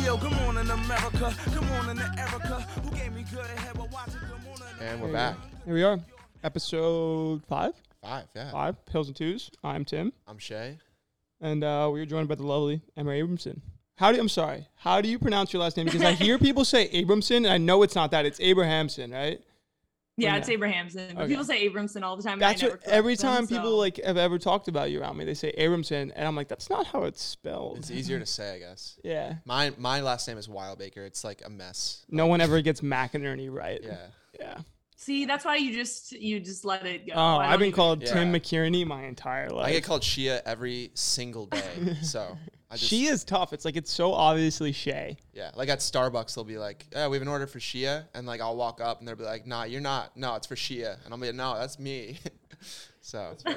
Hey yo, good morning America. Good morning to Erica, who gave me good head while watching Good Morning. And we're back. Here we are, episode five, Five, yeah. five Hills and twos. I'm Tim, I'm Shay. and uh, we are joined by the lovely Emma Abramson. How do you, I'm sorry. How do you pronounce your last name? Because I hear people say Abramson, and I know it's not that. It's Abrahamson, right? Yeah, Yeah. it's Abrahamson. But Okay. People say Abramson all the time. That's what every correct them, time people so- like have ever talked about you around me, they say Abramson, and I'm like, that's not how it's spelled. It's easier to say, I guess. Yeah. My my last name is Wildbaker. It's like a mess. No one ever gets McInerney right. Yeah. Yeah. See, that's why you just you just let it go. Oh, I I've been called Yeah. Tim McKierney my entire life. I get called Shia every single day. So I just she is tough. It's like it's so obviously Shay. yeah. Like at Starbucks they'll be like, Yeah, we have an order for Shia and like I'll walk up and they'll be like, Nah, you're not. No, it's for Shia. And I'll be like, No, that's me. so it's funny.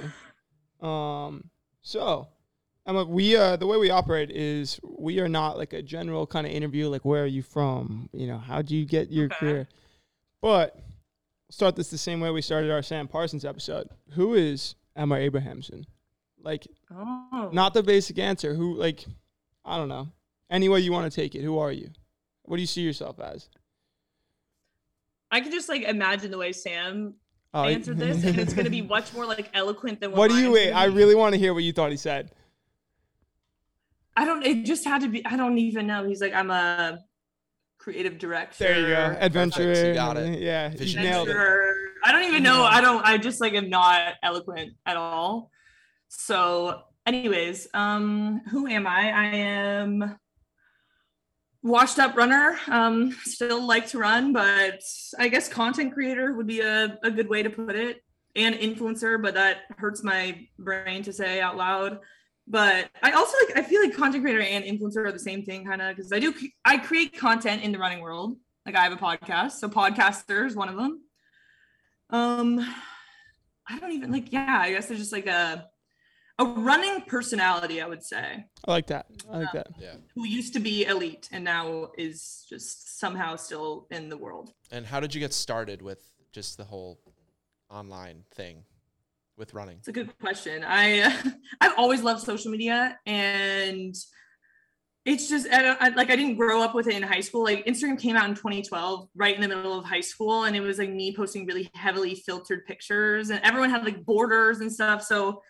Um, so Emma, we uh the way we operate is we are not like a general kind of interview, like where are you from? You know, how do you get your Okay. career? But we'll start this the same way we started our Sam Parsons episode. Who is Emma Abrahamson? Like, Oh. not the basic answer. Who like I don't know. Any way you want to take it. Who are you? What do you see yourself as? I can just like imagine the way Sam Oh, answered this, and it's going to be much more like eloquent than what. What do you wait? I really want to hear what you thought he said. I don't. It just had to be. I don't even know. He's like, I'm a creative director. There you go. Adventurer. you got it. Yeah, you nailed it. I don't even know. I don't. I just like am not eloquent at all. So, anyways, um, who am I? I am washed up runner. Um, still like to run, but I guess content creator would be a, a good way to put it. And influencer, but that hurts my brain to say out loud. But I also like I feel like content creator and influencer are the same thing kind of because I do I create content in the running world. Like I have a podcast, so podcaster is one of them. Um, I don't even like. Yeah, I guess there's just like a a running personality. I would say I like that. I like that. Yeah. who used to be elite and now is just somehow still in the world. And how did you get started with just the whole online thing with running? It's a good question. I I've always loved social media and it's just I don't, I, like I didn't grow up with it in high school. Like Instagram came out in 2012, right in the middle of high school, and it was like me posting really heavily filtered pictures, and everyone had like borders and stuff. So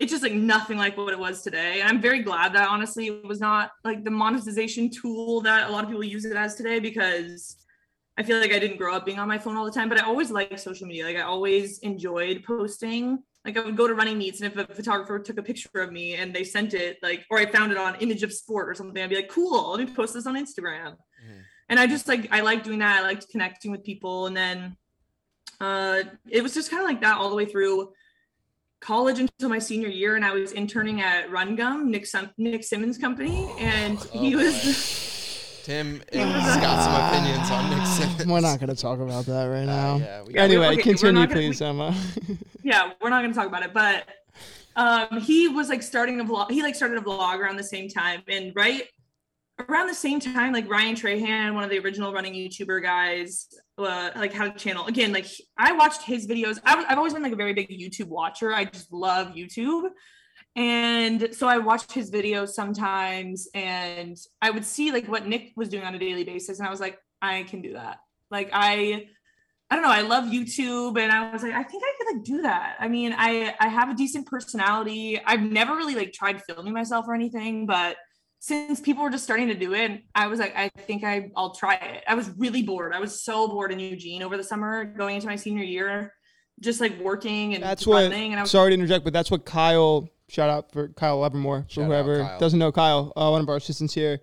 it's just like nothing like what it was today. And I'm very glad that honestly it was not like the monetization tool that a lot of people use it as today because I feel like I didn't grow up being on my phone all the time, but I always liked social media. Like I always enjoyed posting. Like I would go to running meets, and if a photographer took a picture of me and they sent it, like, or I found it on Image of Sport or something, I'd be like, "Cool, let me post this on Instagram." Mhm. And I just like I like doing that. I liked connecting with people, and then uh, it was just kind of like that all the way through college until my senior year, and I was interning at Run Gum, Nick Sim- Nick Symmonds' company, and he Oh, was. Tim has got some opinions on Nick Symmonds. We're not going to talk about that right Uh, now. yeah, we anyway, okay, continue, not gonna- please, Emma. yeah, we're not gonna talk about it, but um he was like starting a vlog, he like started a vlog around the same time. And right around the same time, like Ryan Trahan, one of the original running YouTuber guys, uh, like had a channel. Again, like I watched his videos. I was, I've always been like a very big YouTube watcher. I just love YouTube. And so I watched his videos sometimes and I would see like what Nick was doing on a daily basis. And I was like, I can do that. Like I I don't know, I love YouTube and I was like, I think I could like do that. I mean, I I have a decent personality. I've never really like tried filming myself or anything, but since people were just starting to do it, I was like, I think I I'll try it. I was really bored. I was so bored in Eugene over the summer going into my senior year, just like working and That's what. running. And I was Sorry to interject, but that's what Kyle. Shout out for Kyle Levermore for Shout whoever Kyle. doesn't know Kyle, uh, one of our assistants here,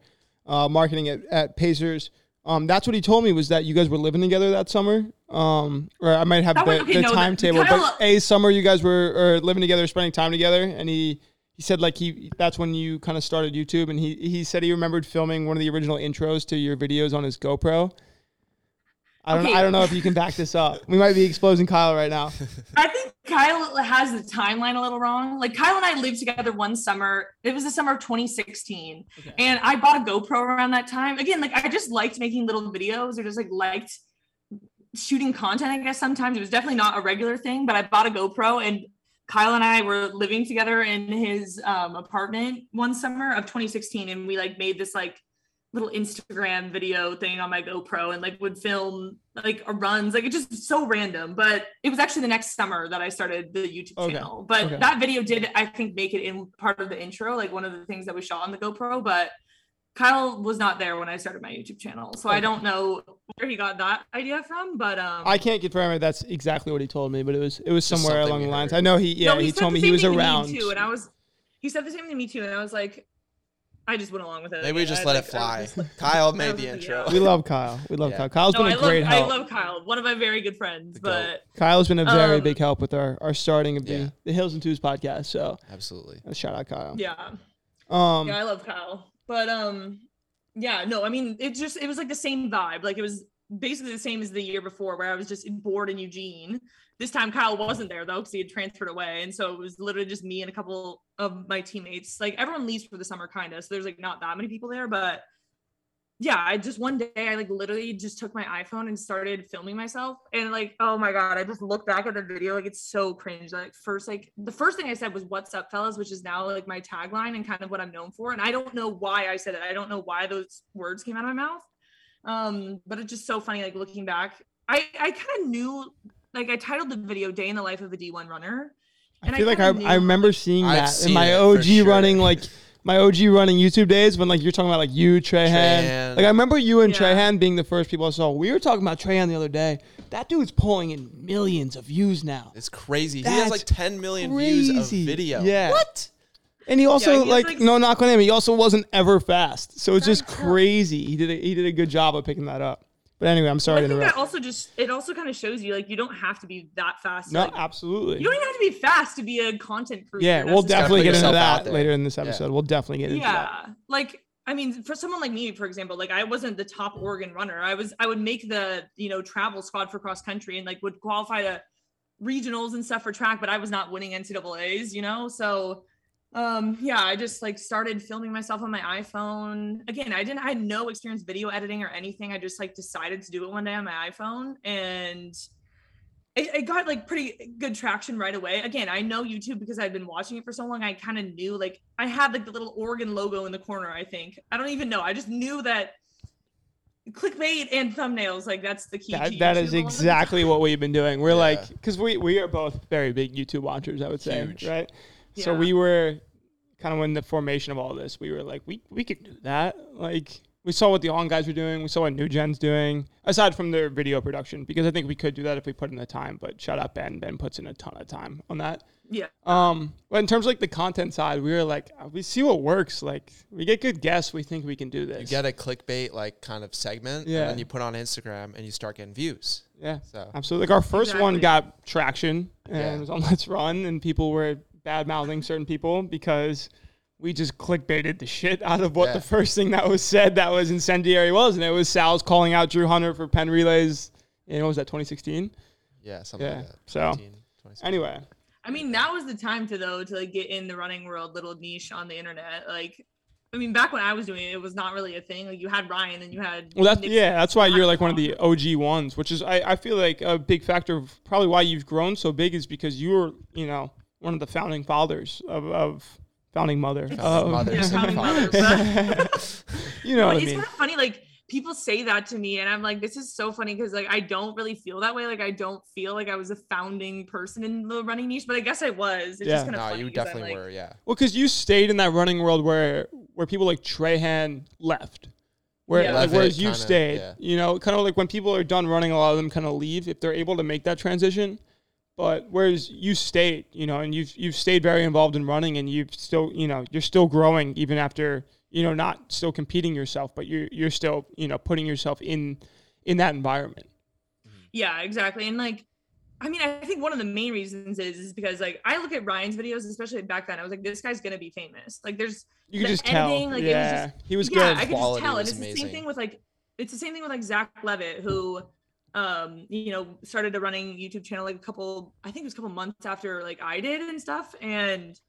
uh, marketing at, at Pacers. Um, that's what he told me was that you guys were living together that summer. Um, or I might have That the, okay, the no, timetable, but a summer you guys were or living together, spending time together, and he he said like he that's when you kind of started YouTube, and he he said he remembered filming one of the original intros to your videos on his GoPro. I don't Okay. I don't know if you can back this up. We might be exposing Kyle right now. I think Kyle has the timeline a little wrong. Like Kyle and I lived together one summer. It was the summer of 2016. Okay. And I bought a GoPro around that time. Again, like I just liked making little videos or just like liked shooting content, I guess sometimes. It was definitely not a regular thing, but I bought a GoPro and Kyle and I were living together in his um, apartment one summer of 2016 and we like made this like little Instagram video thing on my GoPro and like would film like a runs. Like it just so random. But it was actually the next summer that I started the YouTube Okay. channel. But Okay. that video did I think make it in part of the intro, like one of the things that we shot on the GoPro. But Kyle was not there when I started my YouTube channel. So I don't know where he got that idea from. But um I can't confirm if that's exactly what he told me, but it was it was somewhere along the lines. I know he yeah No, he, said told the me he same was thing to me around. too, and I was he said the same thing to me too, and I was like, I just went along with it. Maybe we just I, let like, it fly. like- Kyle made was the like, intro. yeah. We love Kyle. We love Yeah. Kyle. Kyle's no, been I a love great I love Kyle, one of my very good friends. The But Kyle's been a very Um, big help with our our starting of the Yeah. the Hills and Twos podcast. So Absolutely. shout out Kyle. yeah, Um. yeah, I love Kyle. But um, yeah, no, I mean, it just it was like the same vibe. Like it was basically the same as the year before, where I was just bored in Eugene. This time Kyle wasn't there though, because he had transferred away, and so it was literally just me and a couple of my teammates. Like everyone leaves for the summer, kind of. So there's like not that many people there, but yeah, I just one day I like literally just took my iPhone and started filming myself. And like, oh my God, I just look back at the video, like it's so cringe. Like first, like the first thing I said was what's up, fellas, which is now like my tagline and kind of what I'm known for. And I don't know why I said it. I don't know why those words came out of my mouth. Um, but it's just so funny, like looking back. I, I kind of knew like I titled the video Day in the Life of a D1 Runner. And I feel like I, kinda I remember seeing I've that in my OG sure. running like my OG running YouTube days when like you're talking about like you Trahan. Trahan. Like I remember you and Yeah. Trahan being the first people I saw. We were talking about Trahan the other day. That dude's pulling in millions of views now. It's crazy. he has like 10 million views of video. Yeah. What? And he also he has, like, like- no knock on him. He also wasn't ever fast. So it's just That's tough. crazy. He did a, he did a good job of picking that up. But anyway, I'm sorry I to think that also just it also kind of shows you like you don't have to be that fast. to, No, like, absolutely. you don't even have to be fast to be a content creator. Yeah, we'll definitely get into that later in this Yeah. episode. We'll definitely get into that. yeah like i mean for someone like me for example like i wasn't the top oregon runner i was i would make the you know travel squad for cross country and like would qualify to regionals and stuff for track but i was not winning ncaa's you know so um yeah i just like started filming myself on my iphone again i didn't i had no experience video editing or anything i just like decided to do it one day on my iphone and it, it got like pretty good traction right away. Again, I know YouTube because I've been watching it for so long. I kind of knew like I had like the little Oregon logo in the corner. I think I don't even know. I just knew that clickbait and thumbnails like that's the key. That, to that YouTube is a lot of the exactly what we've been doing. We're Yeah. like, because we, we are both very big YouTube watchers, I would say, Huge. right? So we were kind of in the formation of all this, we were like, we, we could do that. Like, we saw what the on guys were doing. We saw what New Gen's doing, aside from their video production, because I think we could do that if we put in the time. But shout out Ben. Ben puts in a ton of time on that. Yeah. Um, but in terms of like the content side, we were like, uh, we see what works. Like, we get good guests. We think we can do this. You get a clickbait like kind of segment, Yeah. and then you put on Instagram and you start getting views. Yeah, So absolutely. Like our first one got traction and Yeah. it was on Let's Run, and people were bad mouthing certain people because we just clickbaited the shit out of what Yeah. the first thing that was said that was incendiary was, and it was Sal's calling out Drew Hunter for Penn relays. And what was that 2016? yeah, something Yeah, like that. so, 19, 26. Anyway, I mean, now is the time to though to like get in the running world little niche on the internet. Like, I mean, back when I was doing it, it was not really a thing. Like you had Ryan and you had well, that's Nick- yeah, that's why you're like one of the OG ones, which is I, I feel like a big factor of probably why you've grown so big is because you were you know one of the founding fathers of, of founding mother Founding of mothers Yeah, founding fathers. you know But what I it's mean. kind of funny, like people say that to me, and I'm like, this is so funny because like I don't really feel that way. Like I don't feel like I was a founding person in the running niche, but I guess I was. It's Yeah. just kind of No, funny. you 'cause I'm definitely like- were. Yeah. Well, because you stayed in that running world where where people like Trahan left, where Yeah. like, Levitt whereas you kinda, stayed, yeah. you know, kind of like when people are done running, a lot of them kind of leave if they're able to make that transition. But whereas you stayed, you know, and you've you've stayed very involved in running, and you've still, you know, you're still growing even after, you know, not still competing yourself, but you're you're still, you know, putting yourself in in that environment. Yeah, exactly. And like, I mean, I think one of the main reasons is is because like I look at Ryan's videos, especially back then. I was like, this guy's gonna be famous. Like, there's You could The just tell, editing, like, it was yeah, just- he was yeah, good. I could just tell. And was it's the same thing with like it's the same thing with like Zach Levitt, who um, you know, started a running YouTube channel like a couple, I think it was a couple months after like I did and stuff. And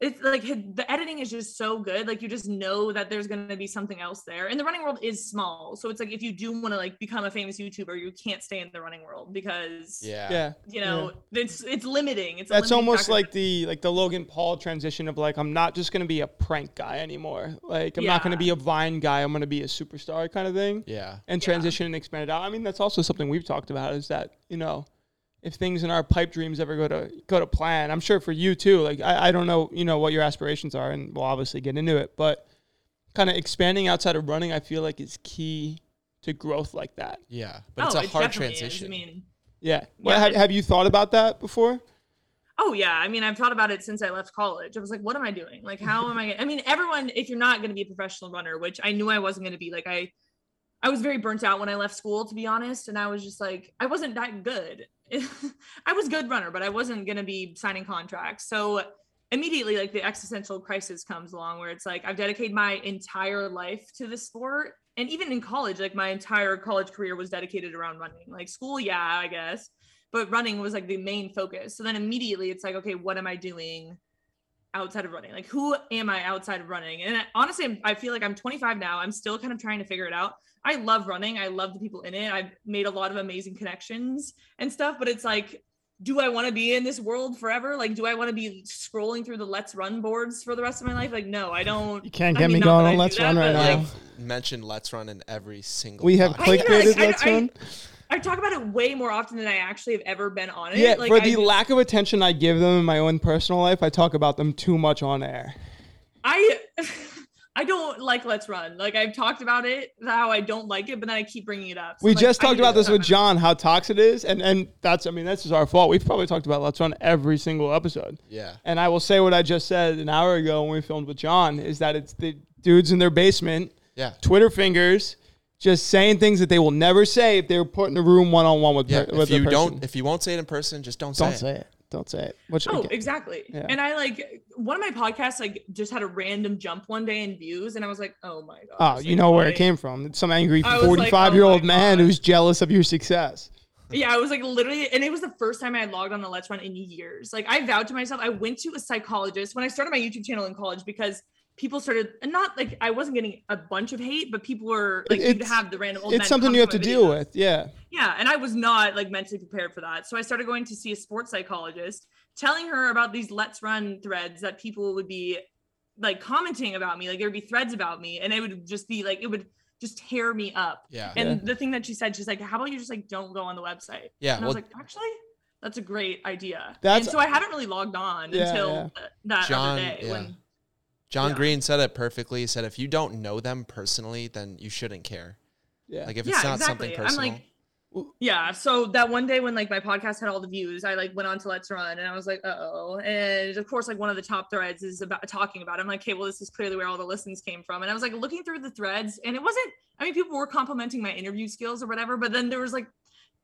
it's like the editing is just so good. Like you just know that there's gonna be something else there. And the running world is small, so it's like if you do want to like become a famous YouTuber, you can't stay in the running world because Yeah. Yeah. you know it's it's limiting. It's That's limiting almost factor. like the like the Logan Paul transition of like I'm not just gonna be a prank guy anymore. Like I'm not gonna be a Vine guy. I'm gonna be a superstar kind of thing. Yeah. And Yeah. transition and expand it out. I mean, that's also something we've talked about is that you know, if things in our pipe dreams ever go to go to plan, I'm sure for you too. Like I, I don't know, you know, what your aspirations are, and we'll obviously get into it, but kind of expanding outside of running, I feel like is key to growth like that. Yeah. But it's Oh, a it hard definitely is. transition. I mean, Yeah. Well, Yeah, have, have you thought about that before? Oh yeah, I mean, I've thought about it since I left college. I was like, what am I doing? Like, how am I? I mean, everyone, if you're not going to be a professional runner, which I knew I wasn't going to be, like, I, I was very burnt out when I left school, to be honest, and I was just like, I wasn't that good. I was good runner, but I wasn't going to be signing contracts. So immediately, like, the existential crisis comes along, where it's like I've dedicated my entire life to this sport, and even in college, like my entire college career was dedicated around running. Like school, yeah, I guess but running was like the main focus. So then immediately it's like, okay, what am I doing outside of running? Like, who am I outside of running? And honestly, I feel like I'm 25 now. I'm still kind of trying to figure it out. I love running. I love the people in it. I've made a lot of amazing connections and stuff, but it's like, do I want to be in this world forever? Like, do I want to be scrolling through the Let's Run boards for the rest of my life? Like, no, I don't. You can't I get mean, me going on Let's that, Run right but, now. like, Mention Let's Run in every single. We have podcast. I clickbaited like, Let's I- Run. I talk about it way more often than I actually have ever been on it. Yeah, like, for I the just- lack of attention I give them in my own personal life, I talk about them too much on air. I I don't like Let's Run. Like I've talked about it, how I don't like it, but then I keep bringing it up. So We like, just talked about this with. John, how toxic it is, and and that's I mean that's just our fault. We've probably talked about Let's Run every single episode. Yeah. And I will say what I just said an hour ago when we filmed with John is that it's the dudes in their basement, Yeah. Twitter fingers, just saying things that they will never say if they were put in a room one on one with Yeah. per, If the you person. don't, if you won't say it in person, just don't don't it. say it. Don't say it. Which Oh, exactly. Yeah. And I like one of my podcasts like just had a random jump one day in views, and I was like, oh my god. Oh, you know where it came from. It's some angry was like, 45 oh year old man God. who's jealous of your success. Yeah, I was like literally, and it was the first time I had logged on the Let's Run in years. Like I vowed to myself, I went to a psychologist when I started my YouTube channel in college because people started, and not like I wasn't getting a bunch of hate, but people were like, you'd have the random old men It's something you have my to deal videos. with. Yeah. Yeah, and I was not like mentally prepared for that. So I started going to see a sports psychologist, telling her about these let's run threads that people would be like commenting about me. Like there would be threads about me, and it would just be like it would just tear me up. Yeah. And the thing that she said, she's like, "How about you just like don't go on the website?" Yeah, And I was like, "Actually, that's a great idea." That's- and so I haven't really logged on Yeah, until yeah. that John, other day yeah. when John Yeah. Green said it perfectly. He said, if you don't know them personally, then you shouldn't care. Yeah. Like if yeah, it's not exactly. something personal. I'm like, yeah. So that one day when like my podcast had all the views, I like went on to Let's Run and I was like, uh oh. And of course, like one of the top threads is about talking about. It. I'm like, okay, well, this is clearly where all the listens came from. And I was like looking through the threads, and it wasn't. I mean, people were complimenting my interview skills or whatever, but then there was like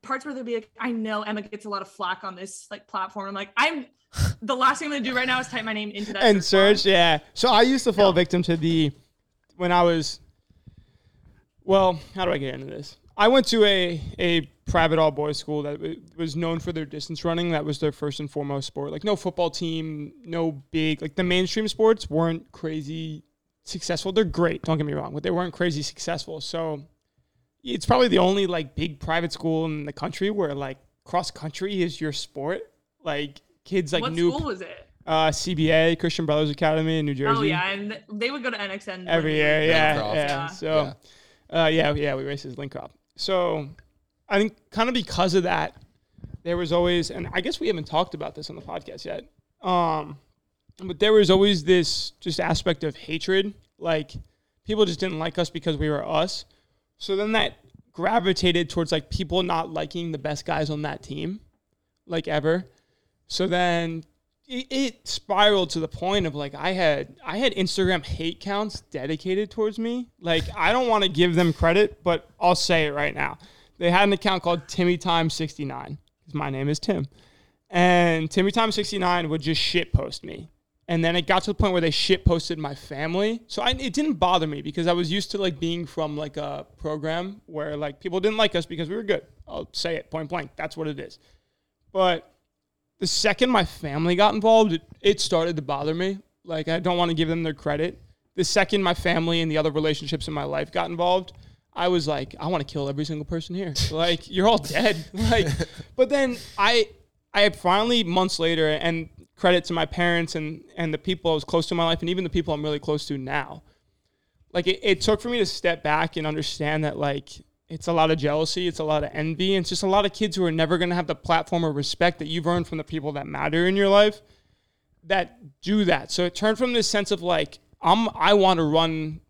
parts where they'd be like, I know Emma gets a lot of flack on this like platform. I'm like, I'm the last thing I'm gonna do right now is type my name into that and search, yeah. So I used to fall No. victim to the when I was well, how do I get into this? I went to a a private all boys school that was known for their distance running. That was their first and foremost sport. Like no football team, no big like the mainstream sports weren't crazy successful. They're great, don't get me wrong, but they weren't crazy successful. So it's probably the only like big private school in the country where like cross country is your sport. Like kids like what new school was it? uh, CBA, Christian Brothers Academy in New Jersey. Oh yeah, and they would go to NXN Every year, yeah, yeah. Yeah. So, Uh, yeah, yeah, we raced as Lincroft. So, I think kind of because of that, there was always, and I guess we haven't talked about this on the podcast yet. Um, but there was always this just aspect of hatred, like people just didn't like us because we were us. So then that gravitated towards like people not liking the best guys on that team, like ever. So then it, it spiraled to the point of like I had I had Instagram hate counts dedicated towards me. Like I don't want to give them credit, but I'll say it right now. They had an account called Timmy Time 69 because my name is Tim, and Timmy Time 69 would just shit post me. And then it got to the point where they shit posted my family. So I, it didn't bother me because I was used to like being from like a program where like people didn't like us because we were good. I'll say it point blank. That's what it is. But the second my family got involved, it, it started to bother me. Like I don't want to give them their credit. The second my family and the other relationships in my life got involved, I was like, I want to kill every single person here. like you're all dead. Like, but then I, I finally months later, and credit to my parents and and the people I was close to in my life, and even the people I'm really close to now. Like it, it took for me to step back and understand that like it's a lot of jealousy, it's a lot of envy, and it's just a lot of kids who are never going to have the platform or respect that you've earned from the people that matter in your life that do that. So it turned from this sense of like I'm I want to run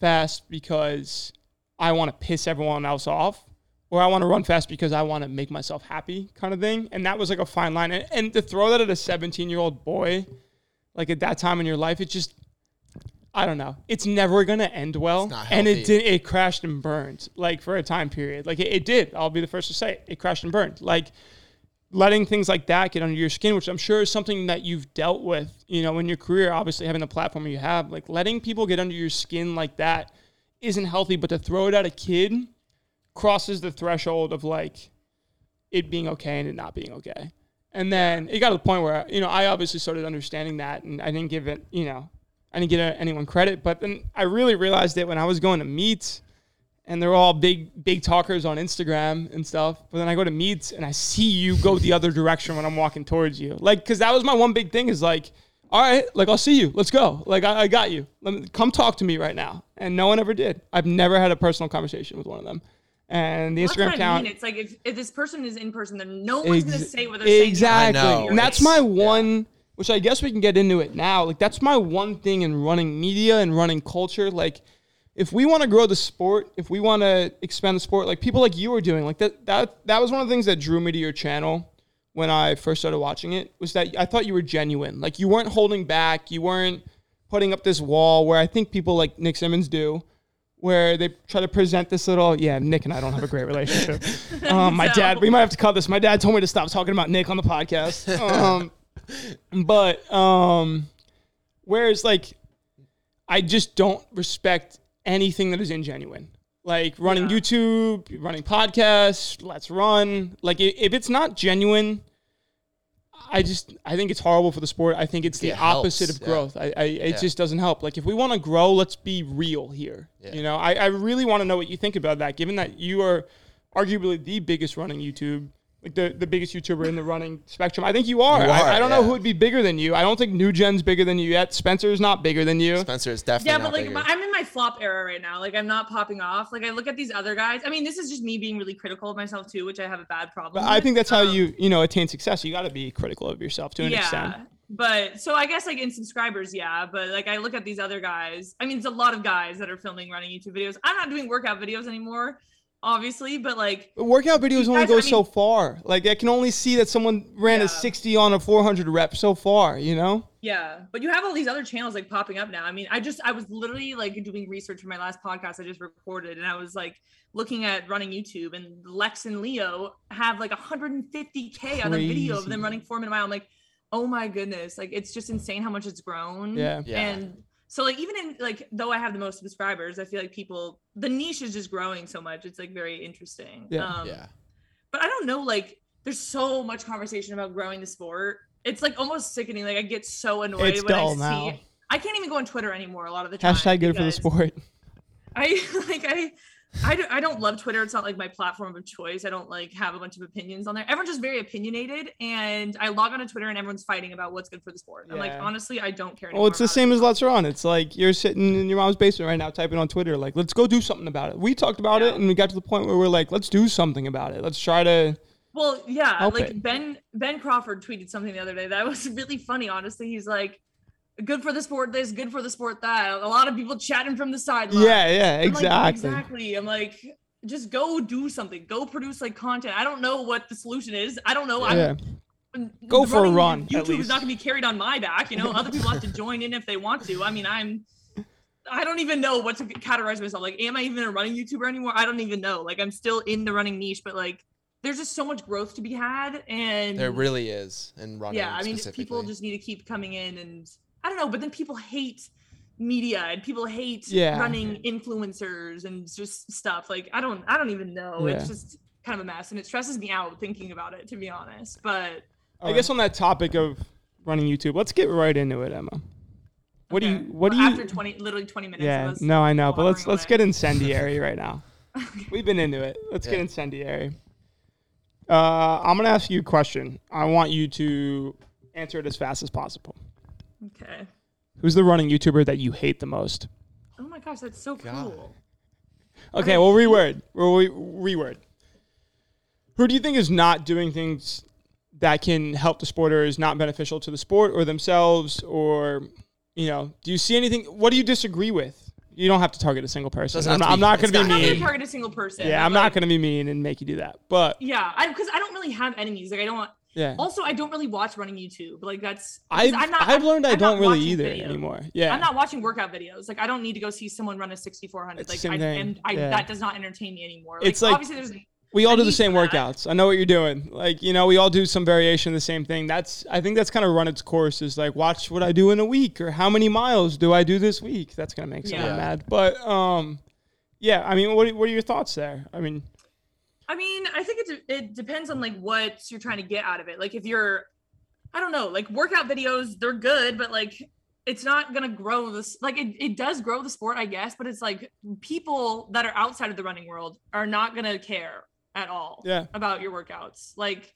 fast because I want to piss everyone else off or I want to run fast because I want to make myself happy kind of thing. And that was like a fine line. And, and to throw that at a 17 year old boy, like at that time in your life, it just, I don't know. It's never going to end well. and it did, it crashed and burned like for a time period. Like it, it did. I'll be the first to say it. It crashed and burned. Like, letting things like that get under your skin, which I'm sure is something that you've dealt with, you know, in your career, obviously having the platform you have, like letting people get under your skin like that isn't healthy. But to throw it at a kid crosses the threshold of like it being okay and it not being okay. And then it got to the point where, you know, I obviously started understanding that and I didn't give it, you know, I didn't give anyone credit. But then I really realized it when I was going to meets and they're all big big talkers on Instagram and stuff. But then I go to meets and I see you go the other direction when I'm walking towards you. Like, cause that was my one big thing is like, all right, like I'll see you. Let's go. Like I, I got you. Let me come talk to me right now. And no one ever did. I've never had a personal conversation with one of them. And the Well, that's Instagram what I account. mean. It's like if, if this person is in person, then no one's gonna say what they're saying. Exactly. And that's my one, which I guess we can get into it now. Like, that's my one thing in running media and running culture. Like, if we want to grow the sport, if we want to expand the sport, like people like you are doing, like that, that, that was one of the things that drew me to your channel when I first started watching it was that I thought you were genuine. Like, you weren't holding back. You weren't putting up this wall where I think people like Nick Symmonds do. Where they try to present this little, yeah, Nick and I don't have a great relationship. Um, my So- dad, we might have to cut this. My dad told me to stop talking about Nick on the podcast. Um, but um, whereas like, I just don't respect anything that is ingenuine. Like running Yeah. YouTube, running podcasts, let's run. Like if it's not genuine, I just I think it's horrible for the sport. I think it's the It helps, opposite of yeah. growth. I, I it Yeah. just doesn't help. Like if we want to grow, let's be real here. Yeah. You know, I, I really want to know what you think about that, given that you are arguably the biggest running YouTube, like the, the biggest YouTuber in the running spectrum. I think you are. You I, are, I don't know who would be bigger than you. I don't think New Gen's bigger than you yet. Spencer's not bigger than you. Spencer is definitely Yeah, not but like bigger. I'm in my flop era right now. Like I'm not popping off. Like I look at these other guys. I mean, this is just me being really critical of myself too, which I have a bad problem. But I think that's how Um, you you know attain success. You got to be critical of yourself to an extent. Yeah. But so I guess like in subscribers, yeah. But like I look at these other guys. I mean, it's a lot of guys that are filming running YouTube videos. I'm not doing workout videos anymore, obviously, but like But workout videos only guys- go I so far. Like I can only see that someone ran Yeah. a 60 on a 400 rep so far. You know. yeah. But you have all these other channels like popping up now. I mean, I just I was literally like doing research for my last podcast I just recorded, and I was like looking at running YouTube, and Lex and Leo have like 150k on a video of them Crazy. running four minute mile. I'm like, oh my goodness, like it's just insane how much it's grown. Yeah. Yeah. And so like even in like though I have the most subscribers, I feel like people the niche is just growing so much. It's like very interesting. Yeah. Um, yeah. But I don't know, like there's so much conversation about growing the sport. It's like almost sickening. Like I get so annoyed It's when dull I see now. I can't even go on Twitter anymore a lot of the time. Hashtag good for the sport. I like I I, do, I don't love Twitter. It's not like my platform of choice. I don't like have a bunch of opinions on there. Everyone's just very opinionated, and I log on to Twitter and everyone's fighting about what's good for the sport. I'm like, honestly, I don't care. Well, it's the it. same as Let's Run. It's like you're sitting in your mom's basement right now, typing on Twitter, like, "Let's go do something about it." We talked about it, and we got to the point where we're like, "Let's do something about it. Let's try to." Well, yeah, like it. Ben Ben Crawford tweeted something the other day that was really funny. Honestly, he's like, "Good for the sport, this, good for the sport, that." A lot of people chatting from the sideline. Yeah, yeah, I'm like, exactly. exactly. I'm like, just go do something. Go produce like content. I don't know what the solution is. I don't know. yeah. I'm, Go for a running run, at YouTube is not going to be carried on my back. You know, other people have to join in if they want to. I mean, I'm. I don't even know what to categorize myself. Like, am I even a running YouTuber anymore? I don't even know. Like, I'm still in the running niche, but like, there's just so much growth to be had, and There really is in running. yeah, I mean, specifically. people just need to keep coming in, and I don't know, but then people hate media and people hate Yeah. running influencers and just stuff. Like, I don't, I don't even know. Yeah. It's just kind of a mess, and it stresses me out thinking about it, to be honest. But I guess on that topic of running YouTube, let's get right into it, Emma. What do you? What do Well, you? After 20, literally 20 minutes. yeah, no, I know, but let's let's get incendiary right now. We've been into it. Let's get incendiary. Uh, I'm gonna ask you a question. I want you to answer it as fast as possible. Okay. Who's the running YouTuber that you hate the most? Oh my gosh, that's so God. cool. Okay, well, reword. We'll re- reword. Who do you think is not doing things that can help the sport or is not beneficial to the sport or themselves? Or, you know, do you see anything? What do you disagree with? You don't have to target a single person. I'm not, be- I'm not going to be not- I'm not mean. gonna target a single person. Yeah, I'm not going to be mean and make you do that. But Yeah, I because I don't really have enemies. Like I don't. Yeah, Also, I don't really watch running YouTube. Like that's. I've, I'm not, I've learned I I'm don't really either videos. anymore. Yeah. I'm not watching workout videos. Like I don't need to go see someone run a 6400. It's Like same I, thing. and I Yeah. that does not entertain me anymore. Like, It's like- obviously there's we all I do the same workouts. I know what you're doing. Like, you know, we all do some variation of the same thing. That's I think that's kind of run its course is like watch what I do in a week or how many miles do I do this week. That's going to make someone Yeah. mad. But um yeah, I mean, what what are your thoughts there? I mean, I mean, I think it de- it depends on like what you're trying to get out of it. Like if you're, I don't know, like workout videos, they're good, but like it's not gonna grow this. Like it, it does grow the sport, I guess, but it's like people that are outside of the running world are not gonna care at all Yeah. about your workouts. Like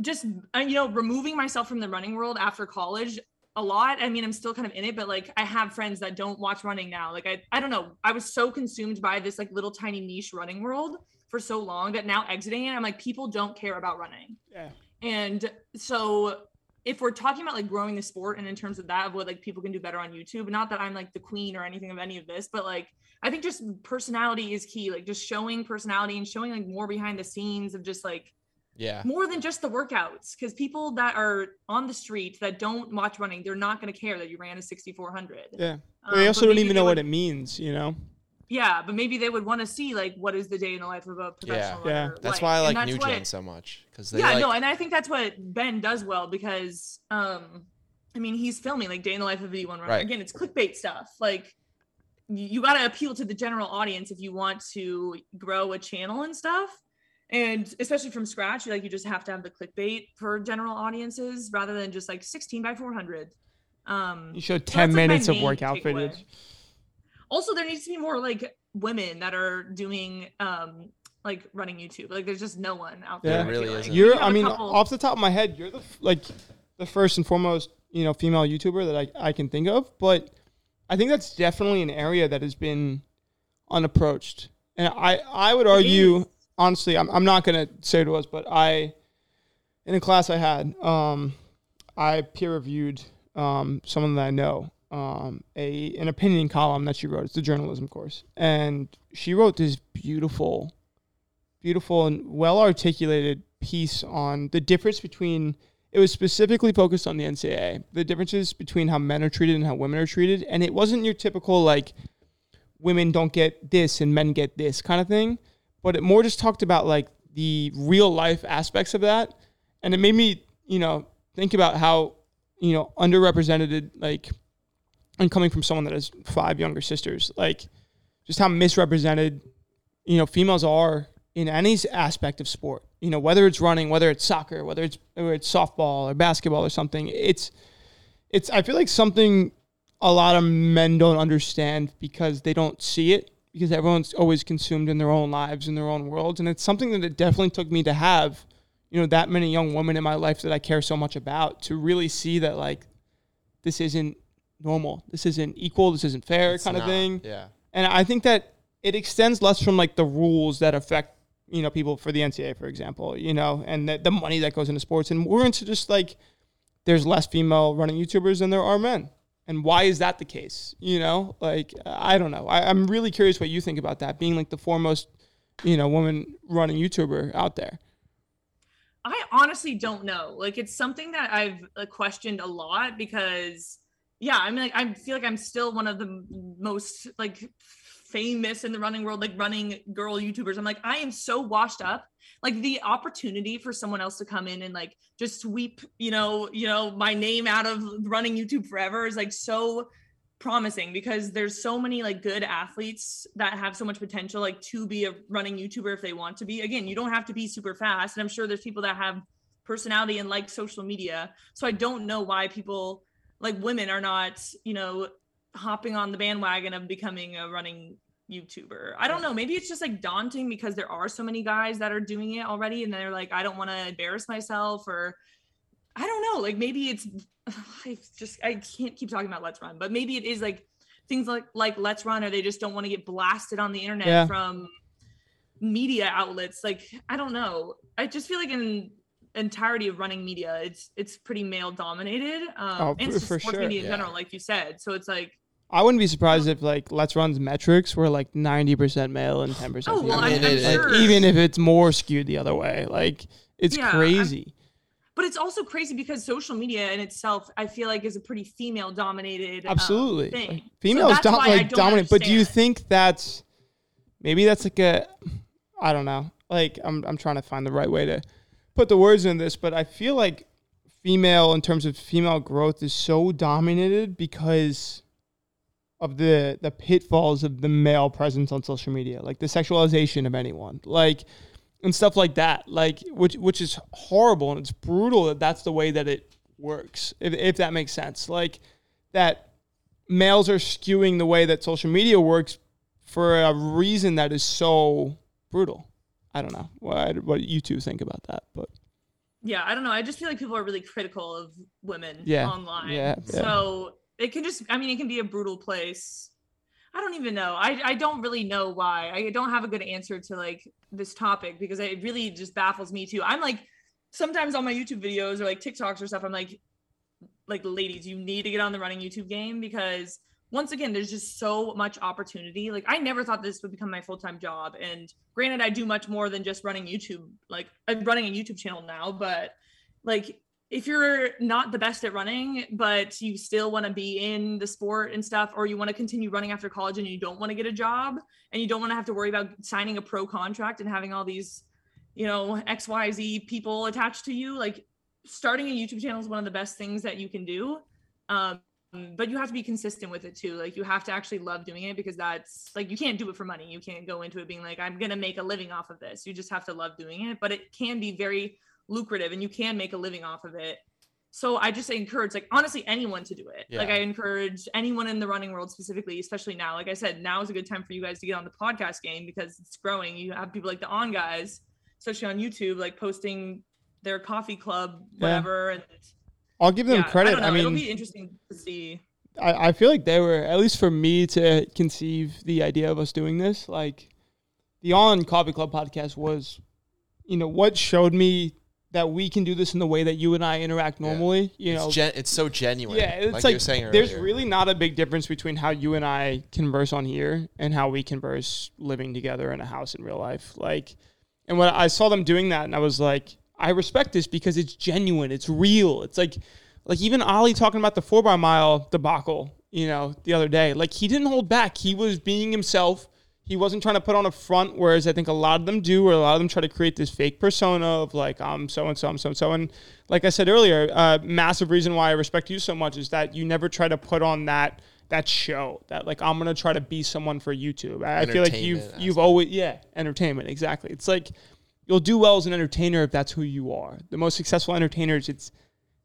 just uh, you know, removing myself from the running world after college a lot. I mean, I'm still kind of in it, but like I have friends that don't watch running now. Like I, I don't know. I was so consumed by this like little tiny niche running world for so long that now exiting it, I'm like, people don't care about running. yeah. And so if we're talking about like growing the sport and in terms of that of what like people can do better on YouTube, not that I'm like the queen or anything of any of this, but like I think just personality is key. Like just showing personality and showing like more behind the scenes of just like Yeah. more than just the workouts because people that are on the street that don't watch running they're not going to care that you ran a 6400 Yeah. Um, they also don't even know would- what it means, you know. Yeah but maybe they would want to see like what is the day in the life of a professional Yeah. runner That's like. why I like that's New what- Gen so much because they yeah like no and i think that's what ben does well because um i mean he's filming like day in the life of a d1 runner Right. again it's clickbait stuff like you, you got to appeal to the general audience if you want to grow a channel and stuff and especially from scratch like you just have to have the clickbait for general audiences rather than just like 16 by 400 um You showed so 10 that's, like, minutes of main workout takeaway. footage. Also there needs to be more like women that are doing um like running youtube like there's just no one out Yeah. there There I really like. isn't. You You're have I a mean, couple- off the top of my head, you're the like the first and foremost, you know, female YouTuber that I, I can think of, but I think that's definitely an area that has been unapproached. And I, I would argue, honestly, I'm, I'm not going to say it was, but I, in a class I had, um, I peer reviewed um, someone that I know, um, a an opinion column that she wrote. It's a journalism course, and she wrote this beautiful, beautiful and well articulated piece on the difference between. It was specifically focused on the NCAA, the differences between how men are treated and how women are treated, and it wasn't your typical like women don't get this and men get this kind of thing, but it more just talked about like the real life aspects of that, and it made me you know think about how you know underrepresented like and coming from someone that has five younger sisters like just how misrepresented you know females are in any aspect of sport. You know whether it's running whether it's soccer whether it's whether it's softball or basketball or something it's it's i feel like something a lot of men don't understand because they don't see it because everyone's always consumed in their own lives in their own worlds and it's something that it definitely took me to have you know that many young women in my life that I care so much about to really see that like this isn't normal. This isn't equal this isn't fair It's kind of thing. Yeah. and I think that it extends less from like the rules that affect you know people for the NCAA for example you know and the, the money that goes into sports. And we're into just like there's less female running YouTubers than there are men. And why is that the case you know? Like I don't know. I, I'm really curious what you think about that being like the foremost you know woman running YouTuber out there. I honestly don't know. Like it's something that I've uh, questioned a lot because yeah, I mean like I feel like I'm still one of the most like famous in the running world like running girl YouTubers. I'm like I am so washed up. Like the opportunity for someone else to come in and like just sweep, you know, you know, my name out of running YouTube forever is like so promising because there's so many like good athletes that have so much potential like to be a running YouTuber if they want to be. Again, you don't have to be super fast and I'm sure there's people that have personality and like social media. So I don't know why people like women are not, you know, hopping on the bandwagon of becoming a running YouTuber. I don't know. Maybe it's just like daunting because there are so many guys that are doing it already and they're like, I don't want to embarrass myself or I don't know. Like maybe it's I just I can't keep talking about Let's Run, but maybe it is like things like like Let's Run or they just don't want to get blasted on the internet Yeah. from media outlets. Like I don't know. I just feel like in entirety of running media, it's it's pretty male dominated. Um, Oh, and for- it's for sports sure. media in Yeah. general, like you said. So it's like I wouldn't be surprised if like Let's Run's metrics were like ninety percent male and ten percent Oh, well, female. I'm- I'm Like, sure. even if it's more skewed the other way, like it's Yeah, I'm- crazy. but it's also crazy because social media in itself, I feel like, is a pretty female dominated. Absolutely, thing. Like, females that's dom- why like don't dominant. But do you think that's maybe that's like a I don't know. Like I'm I'm trying to find the right way to put the words in this, but I feel like female in terms of female growth is so dominated because of the the pitfalls of the male presence on social media, like the sexualization of anyone, like and stuff like that, like which which is horrible and it's brutal that that's the way that it works. If if that makes sense, like that males are skewing the way that social media works for a reason that is so brutal. I don't know. What what you two think about that, but yeah i don't know. I just feel like people are really critical of women Yeah, online. Yeah, yeah. so it can just i mean it can be a brutal place. I don't even know. I i don't really know why. I don't have a good answer to like this topic because it really just baffles me too. I'm like sometimes on my youtube videos or like tiktoks or stuff i'm like like ladies you need to get on the running youtube game because once again there's just so much opportunity. Like i never thought this would become my full-time job and granted i do much more than just running youtube like i'm running a youtube channel now but like if you're not the best at running but you still want to be in the sport and stuff or you want to continue running after college and you don't want to get a job and you don't want to have to worry about signing a pro contract and having all these you know xyz people attached to you like starting a youtube channel is one of the best things that you can do. Um Mm. but you have to be consistent with it too. Like you have to actually love doing it because that's like you can't do it for money. You can't go into it being like i'm gonna make a living off of this. You just have to love doing it. But it can be very lucrative and you can make a living off of it. So i just encourage like honestly anyone to do it. Like i encourage anyone in the running world specifically especially now. Like i said now is a good time for you guys to get on the podcast game because it's growing. You have people like the on guys especially on youtube like posting their coffee club Yeah. whatever and I'll give them yeah, credit. I, don't know. I, it'll be interesting to see I, I feel like they were at least for me to conceive the idea of us doing this. Like the On Coffee Club podcast was, you know, what showed me that we can do this in the way that you and I interact Yeah. normally. You know, it's, gen- it's so genuine. Yeah, it's like, like, you were saying there's earlier. really not a big difference between how you and I converse on here and how we converse living together in a house in real life. Like, and when I saw them doing that, and I was like, I respect this because it's genuine, it's real. It's like, like even Ollie talking about the four by mile debacle, you know, the other day. Like he didn't hold back. He was being himself. He wasn't trying to put on a front, whereas I think a lot of them do, or a lot of them try to create this fake persona of like I'm so and so, I'm so and so. And like I said earlier, uh, massive reason why I respect you so much is that you never try to put on that that show that like I'm gonna try to be someone for YouTube. I, I feel like you've you've always yeah entertainment exactly. It's like you'll do well as an entertainer if that's who you are. The most successful entertainers, it's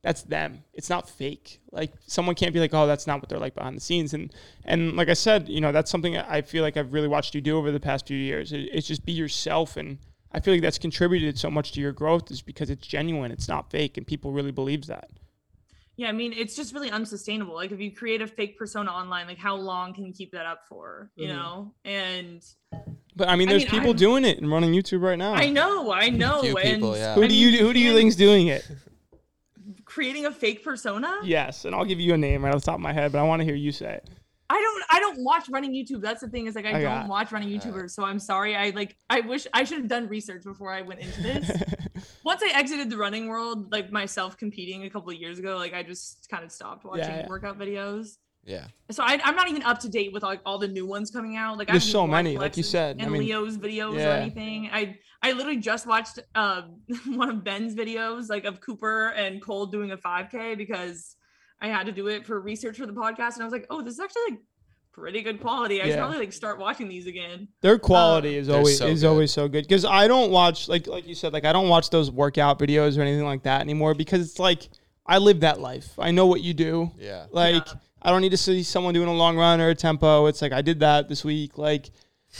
that's them. It's not fake. Like someone can't be like, oh, that's not what they're like behind the scenes. And and like I said, you know, that's something I feel like I've really watched you do over the past few years. It, it's just be yourself, and I feel like that's contributed so much to your growth is because it's genuine. It's not fake, and people really believes that. yeah i mean it's just really unsustainable like if you create a fake persona online like how long can you keep that up for you Mhm. know and But I mean, I there's mean, people I'm- doing it and running YouTube right now. i know i know Few and people, yeah. Who I do you who do you think's doing it? creating a fake persona Yes, and I'll give you a name right off the top of my head, but I want to hear you say it. I don't I don't watch running YouTube. That's the thing is like I, I don't got- watch running YouTubers. So I'm sorry. I like I wish I should have done research before I went into this. Once I exited the running world, like myself competing a couple of years ago, like I just kind of stopped watching yeah. workout videos. Yeah. So I, I'm not even up to date with like all the new ones coming out. Like There's I so even watched many, like you Lex's said. I and mean, Leo's videos or anything. I I literally just watched um one of Ben's videos, like of Cooper and Cole doing a 5K because I had to do it for research for the podcast, and I was like, oh, this is actually like pretty good quality. I should probably like start watching these again. Their quality is always so is good. always so good because I don't watch like like you said like I don't watch those workout videos or anything like that anymore because it's like I live that life. I know what you do. Yeah. Like Yeah. I don't need to see someone doing a long run or a tempo. It's like I did that this week. Like,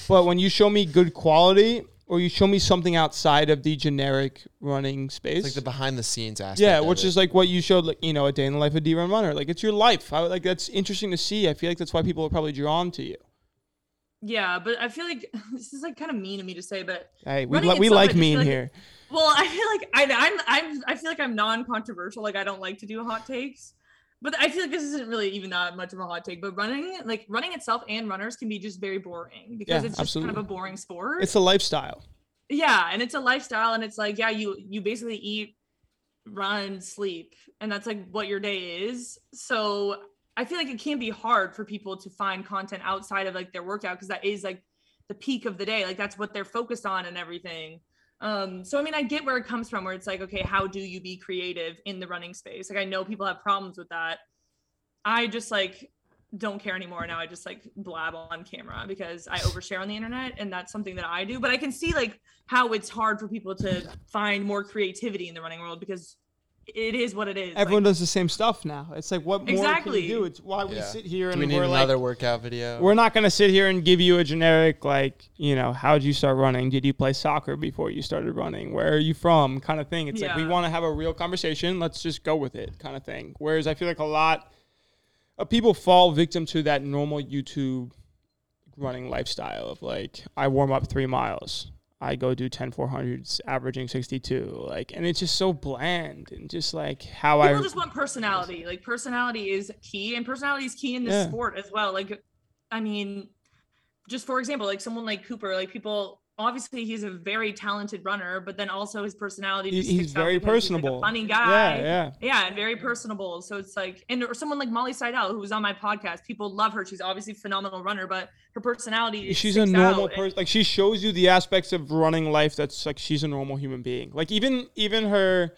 but when you show me good quality or you show me something outside of the generic running space, It's like the behind the scenes aspect. yeah, of which it. is like what you showed, like you know, a day in the life of D1 runner. Like it's your life. I, like that's interesting to see. I feel like that's why people are probably drawn to you. Yeah, but I feel like this is like kind of mean of me to say, but Hey, we Running li- we like mean like- here. well, I feel like I, I'm I'm I feel like I'm non-controversial. Like I don't like to do hot takes, but I feel like this isn't really even that much of a hot take. But running, like running itself and runners can be just very boring because Yeah, it's just kind of a boring sport. It's a lifestyle. yeah, and it's a lifestyle, and it's like yeah, you you basically eat, run, sleep, and that's like what your day is. So I feel like it can be hard for people to find content outside of like their workout because that is like the peak of the day. Like that's what they're focused on and everything. Um, so I mean, I get where it comes from, where it's like, okay, how do you be creative in the running space? Like I know people have problems with that. I just like don't care anymore now. I just like blab on camera because I overshare on the internet, and that's something that I do. But I can see like how it's hard for people to find more creativity in the running world because it is what it is. Everyone like, does the same stuff now. It's like what more can Exactly. you do? It's why we Yeah. sit here Do and we need we're another like, workout video? we're not gonna sit here and give you a generic like, you know, how did you start running? Did you play soccer before you started running? Where are you from? Kind of thing. It's like we want to have a real conversation. Let's just go with it, kind of thing. Whereas I feel like a lot of people fall victim to that normal YouTube running lifestyle of like I warm up three miles. I go do 10 400s, averaging 62. Like, and it's just so bland and just like how I people I. just want personality. Like personality is key, and personality is key in this Yeah. sport as well. Like, I mean, just for example, like someone like Cooper, like people obviously he's a very talented runner, but then also his personality. Just he's very because he's, like, personable. funny guy. Yeah, yeah. Yeah, and very personable. So it's like, and or someone like Molly Seidel, who was on my podcast. People love her. She's obviously a phenomenal runner, but her personality. she's a normal person like she shows you the aspects of running life that's like she's a normal human being like even even her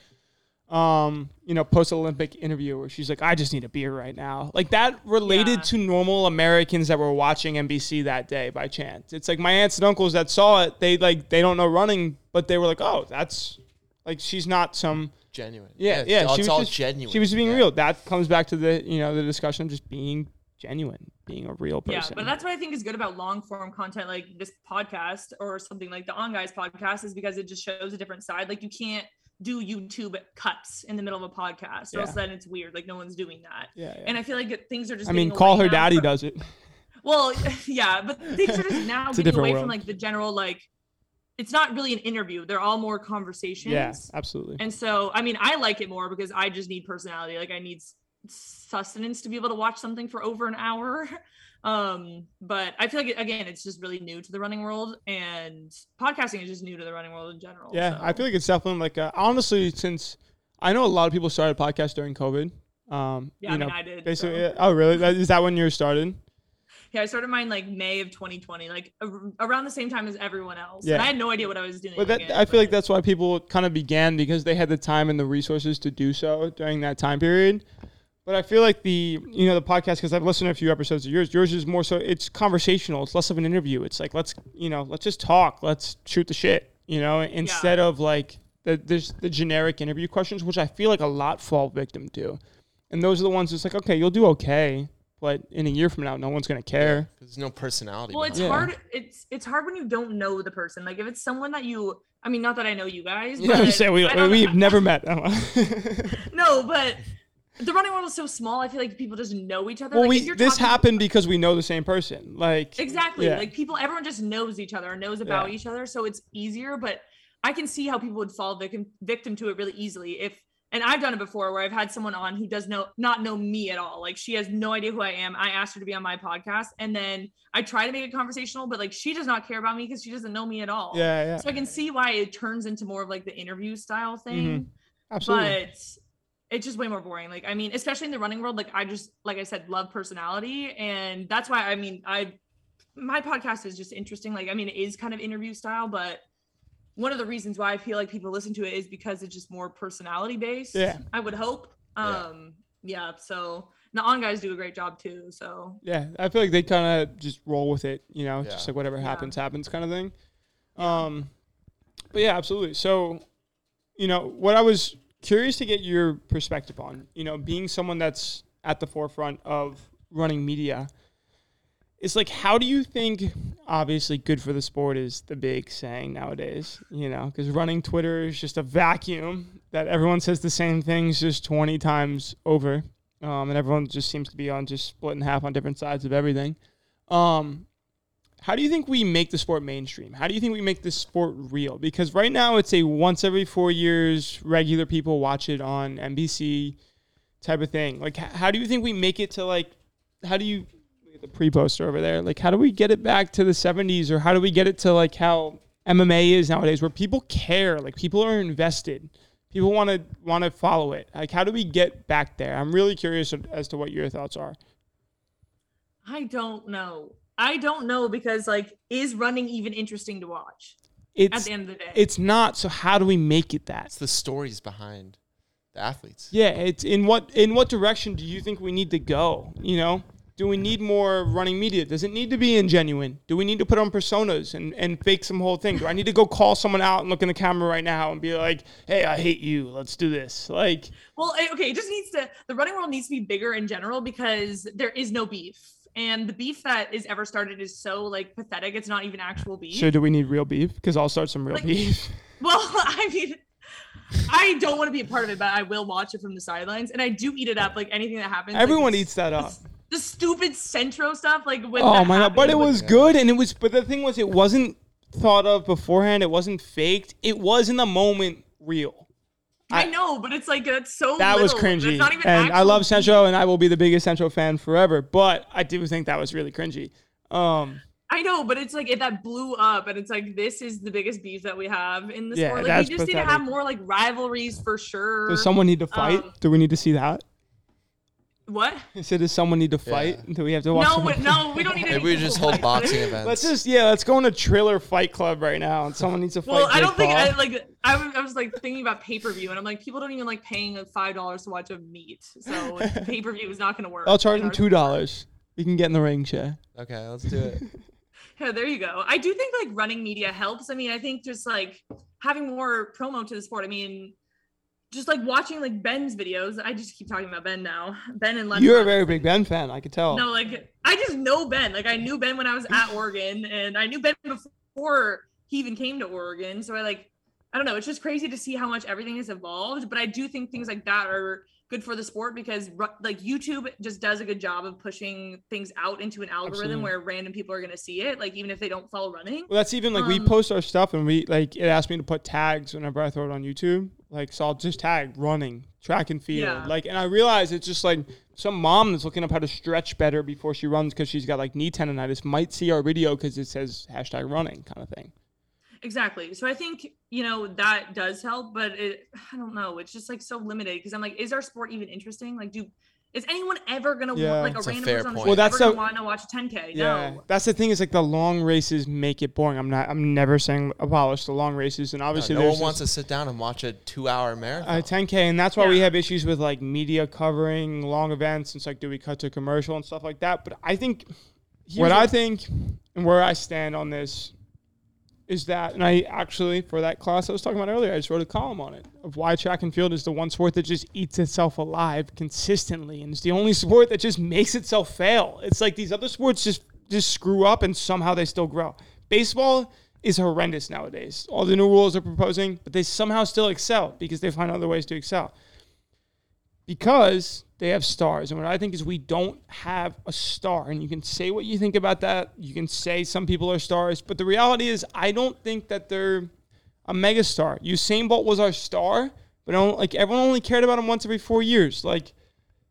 um you know post olympic interview where she's like i just need a beer right now like that related Yeah. to normal americans that were watching nbc that day by chance it's like my aunts and uncles that saw it they like they don't know running but they were like oh that's like she's not some genuine. yeah it's, yeah, all- she was all just, genuine. she was being Yeah. real that comes back to the you know the discussion of just being genuine being a real person. Yeah, person but that's what I think is good about long form content like this podcast or something like the On Guys podcast is because it just shows a different side. Like you can't do YouTube cuts in the middle of a podcast, All of a sudden, it's weird. Like no one's doing that. yeah, yeah. And I feel like things are just. I mean, call her daddy from- does it. Well, yeah, but things are just now getting away world. from like the general like. It's not really an interview. They're all more conversations. Yeah, absolutely. And so, I mean, I like it more because I just need personality. Like I need sustenance to be able to watch something for over an hour. Um, but I feel like again, it's just really new to the running world, and podcasting is just new to the running world in general. Yeah, I feel like it's definitely like uh, honestly, since I know a lot of people started podcasts during COVID. Um, Yeah, you I know, mean, I did, Basically, so. yeah. oh really? That, is that when you started? yeah, I started mine like May of 2020, like ar- around the same time as everyone else. Yeah. And I had no idea what I was doing. But that, again, I feel like that's why people kind of began because they had the time and the resources to do so during that time period. But I feel like the you know the podcast because I've listened to a few episodes of yours. Yours is more so it's conversational. It's less of an interview. It's like let's you know let's just talk. Let's shoot the shit. You know instead of like the there's the generic interview questions, which I feel like a lot fall victim to. And those are the ones that's like okay, you'll do okay, but in a year from now, no one's gonna care. 'Cause There's no personality. well it's it. Yeah. hard it's it's hard when you don't know the person like if it's someone that you i mean not that i know you guys You know I'm saying? We I we've never met. no but the running world is so small i feel like people just know each other well, like, we this happened because we know the same person. Like exactly Yeah. like people everyone just knows each other and knows about Yeah. each other so it's easier but i can see how people would fall victim victim to it really easily if and i've done it before where i've had someone on who does know not know me at all like she has no idea who i am i asked her to be on my podcast and then i try to make it conversational but like she does not care about me because she doesn't know me at all yeah, yeah, so i can see why it turns into more of like the interview style thing mm-hmm. absolutely. but it's just way more boring like i mean especially in the running world like i just like i said love personality and that's why i mean i my podcast is just interesting like i mean it is kind of interview style but one of the reasons why i feel like people listen to it is because it's just more personality based Yeah. i would hope um yeah so the on guys do a great job too so Yeah, I feel like they kind of just roll with it, you know, just like whatever Yeah. happens, happens kind of thing. Um, but yeah, absolutely. So, you know, what I was curious to get your perspective on, you know, being someone that's at the forefront of running media. It's like, how do you think? Obviously, good for the sport is the big saying nowadays, you know, because running Twitter is just a vacuum that everyone says the same things just 20 times over. Um, and everyone just seems to be on just split in half on different sides of everything. Um, how do you think we make the sport mainstream? How do you think we make this sport real? Because right now it's a once every four years regular people watch it on NBC type of thing. Like, how do you think we make it to like? How do you the pre-poster over there? Like, how do we get it back to the '70s, or how do we get it to like how MMA is nowadays, where people care, like people are invested, people want to want to follow it. Like, how do we get back there? I'm really curious as to what your thoughts are. I don't know. I don't know because like, is running even interesting to watch at It's the end of the day? it's not. So how do we make it that? It's the stories behind the athletes. Yeah, it's in what in what direction do you think we need to go? You know, do we need more running media? Does it need to be ingenuine? Do we need to put on personas and, and fake some whole thing? Do I need to go call someone out and look in the camera right now and be like, "Hey, I hate you. Let's do this." Like, Well, eh, okay, it just needs to the running world needs to be bigger in general because there is no beef. And the beef that is ever started is so like pathetic. It's not even actual beef. so do we need real beef? Because I'll start some real Like- beef. Well, I mean, I don't want to be a part of it, but I will watch it from the sidelines, and I do eat it up. Like anything that happens, Everyone the- eats that up. s- The stupid Centro stuff, like when Oh my god! But it was good, and it was. But the thing was, it wasn't thought of beforehand. It wasn't faked. It was in the moment real. I I- know, but it's like that's so That was little. cringy. It's not even And I love. Centro, and I will be the biggest Centro fan forever. But I do think that was really cringy. Um, I know, but it's like it that blew up, and it's like this is the biggest beef that we have in the Yeah, sport. Like we just need to have more like rivalries for sure. does someone need to fight? um, do we need to see that? What? I said, does someone need to fight? Yeah. Do we have to watch? No, someone but no, we don't need. Maybe we just hold fight. boxing events. Let's just yeah, let's go in a trailer Fight Club right now, and someone needs to fight. Well, I don't think I like. I was, I was like thinking about pay per view, and I'm like, people don't even like paying like five dollars to watch a meet, so pay per view is not going to work. I'll charge them two dollars. We can get in the ring, Shay. Okay, let's do it. Yeah, there you go. I do think like running media helps. I mean, I think just like having more promo to the sport. I mean, just like watching like Ben's videos. I just keep talking about Ben now. Ben and Len. You're a very big Ben fan. I could tell. No, like I just know Ben. Like I knew Ben when I was at Oregon, and I knew Ben before he even came to Oregon. So I like, I don't know. It's just crazy to see how much everything has evolved. But I do think things like that are good for the sport because like YouTube just does a good job of pushing things out into an algorithm Absolutely. where random people are going to see it. Like even if they don't follow running. Well, that's even like we Um, post our stuff and we like it asked me to put tags whenever I throw it on YouTube. Like, so I'll just tag running, track and field. Yeah. Like, and I realize it's just like some mom that's looking up how to stretch better before she runs because she's got like knee tendonitis might see our video because it says hashtag running kind of thing. Exactly. So I think, you know, that does help, but it, I don't know. It's just like so limited because I'm like, is our sport even interesting? Like, do, is anyone ever going to Yeah. want, like That's a a random fair person point. Well, that's ever gonna want to watch a 10K? Yeah, No. that's the thing is like the long races make it boring. I'm not. I'm never saying abolish the long races, and obviously no there's one wants to sit down and watch a two-hour marathon. Uh, 10k, and that's why we have issues with like media covering long events. It's like, do we cut to commercial and stuff like that? But I think what Here's I what- think and where I stand on this is that, and I actually for that class I was talking about earlier, I just wrote a column on it of why track and field is the one sport that just eats itself alive consistently, and it's the only sport that just makes itself fail. It's like these other sports just just screw up and somehow they still grow. Baseball is horrendous nowadays. All the new rules they're proposing, but they somehow still excel because they find other ways to excel. Because they have stars. And what I think is we don't have a star. And you can say what you think about that. You can say some people are stars, but the reality is I don't think that they're a megastar. Usain Bolt was our star, but like everyone only cared about him once every four years. Like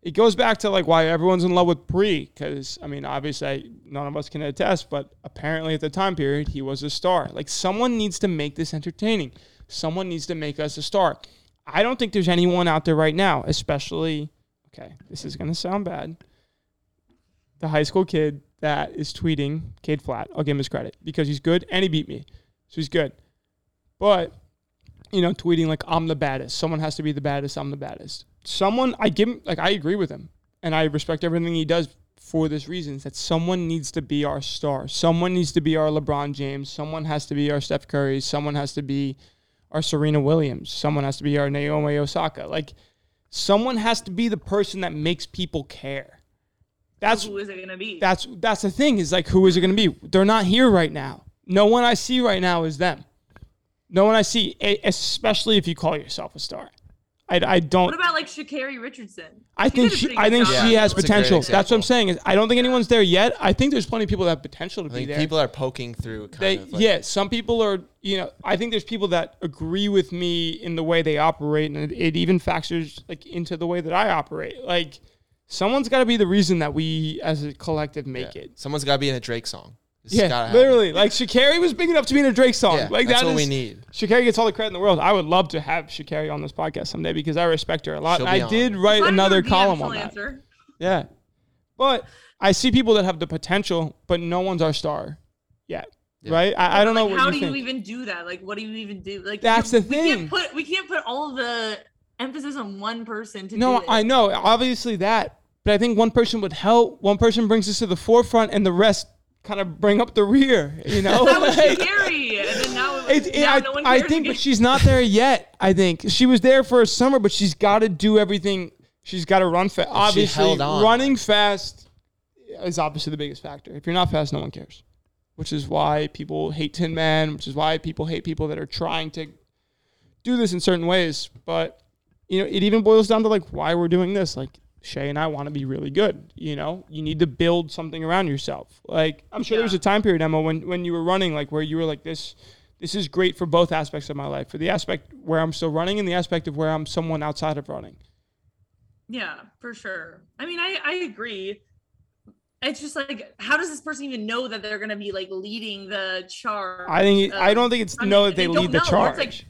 it goes back to like why everyone's in love with Pre because I mean obviously none of us can attest, but apparently at the time period he was a star. Like someone needs to make this entertaining. Someone needs to make us a star. I don't think there's anyone out there right now, especially okay, this is gonna sound bad. The high school kid that is tweeting Cade Flatt, I'll give him his credit because he's good and he beat me, so he's good. But you know, tweeting like I'm the baddest. Someone has to be the baddest. I'm the baddest. Someone I give him like I agree with him, and I respect everything he does for this reason. Is that someone needs to be our star. Someone needs to be our LeBron James. Someone has to be our Steph Curry. Someone has to be our Serena Williams. Someone has to be our Naomi Osaka. Like someone has to be the person that makes people care. That's Who is it gonna be? that's that's the thing is like who is it going to be? They're not here right now. No one I see right now is them. No one I see, especially if you call yourself a star. I, I don't. what about like Sha'Carri Richardson? I think she. I think job. she Yeah, has that's potential. That's what I'm saying. Is I don't think anyone's there yet. I think there's plenty of people that have potential to I be think there. people are poking through. Kind They, of like, yeah, some people are, you know, I think there's people that agree with me in the way they operate, and it, it even factors like into the way that I operate. Like, someone's got to be the reason that we as a collective make yeah. it. Someone's got to be in a Drake song. This has Yeah, happen. literally. Like Sha'Carri was big enough to be in a Drake song. Yeah, like that's that what we need. Sha'Carri gets all the credit in the world. I would love to have Sha'Carri on this podcast someday because I respect her a lot. She'll and be I on. did write Slide into another column on that. answer. Yeah. But I see people that have the potential, but no one's our star yet. Yeah. Right? I, I don't know Like, what how you do think. you even do that? Like, what do you even do? Like, That's you- the we thing. Can't put, we can't put all the emphasis on one person to no, do it. I know. Obviously that. But I think one person would help. One person brings us to the forefront, and the rest kind of bring up the rear. You know? That was Like- scary, and then now, It, it- now I, no one I think, again. but she's not there yet. I think she was there for a summer, but she's got to do everything. She's got to run fast. Obviously, held on. running fast is obviously the biggest factor. If you're not fast, no one cares. Which is why people hate Tinman. Which is why people hate people that are trying to do this in certain ways. But you know, it even boils down to like why we're doing this. Like Shay and I want to be really good. You know, you need to build something around yourself. Like I'm sure there was a time period, Emma, when when you were running, like where you were like this. This is great for both aspects of my life. For the aspect where I'm still running, and the aspect of where I'm someone outside of running. Yeah, for sure. I mean, I I agree. It's just like, how does this person even know that they're gonna be like leading the charge? I think I don't think it's to know that they, don't lead the know. Charge.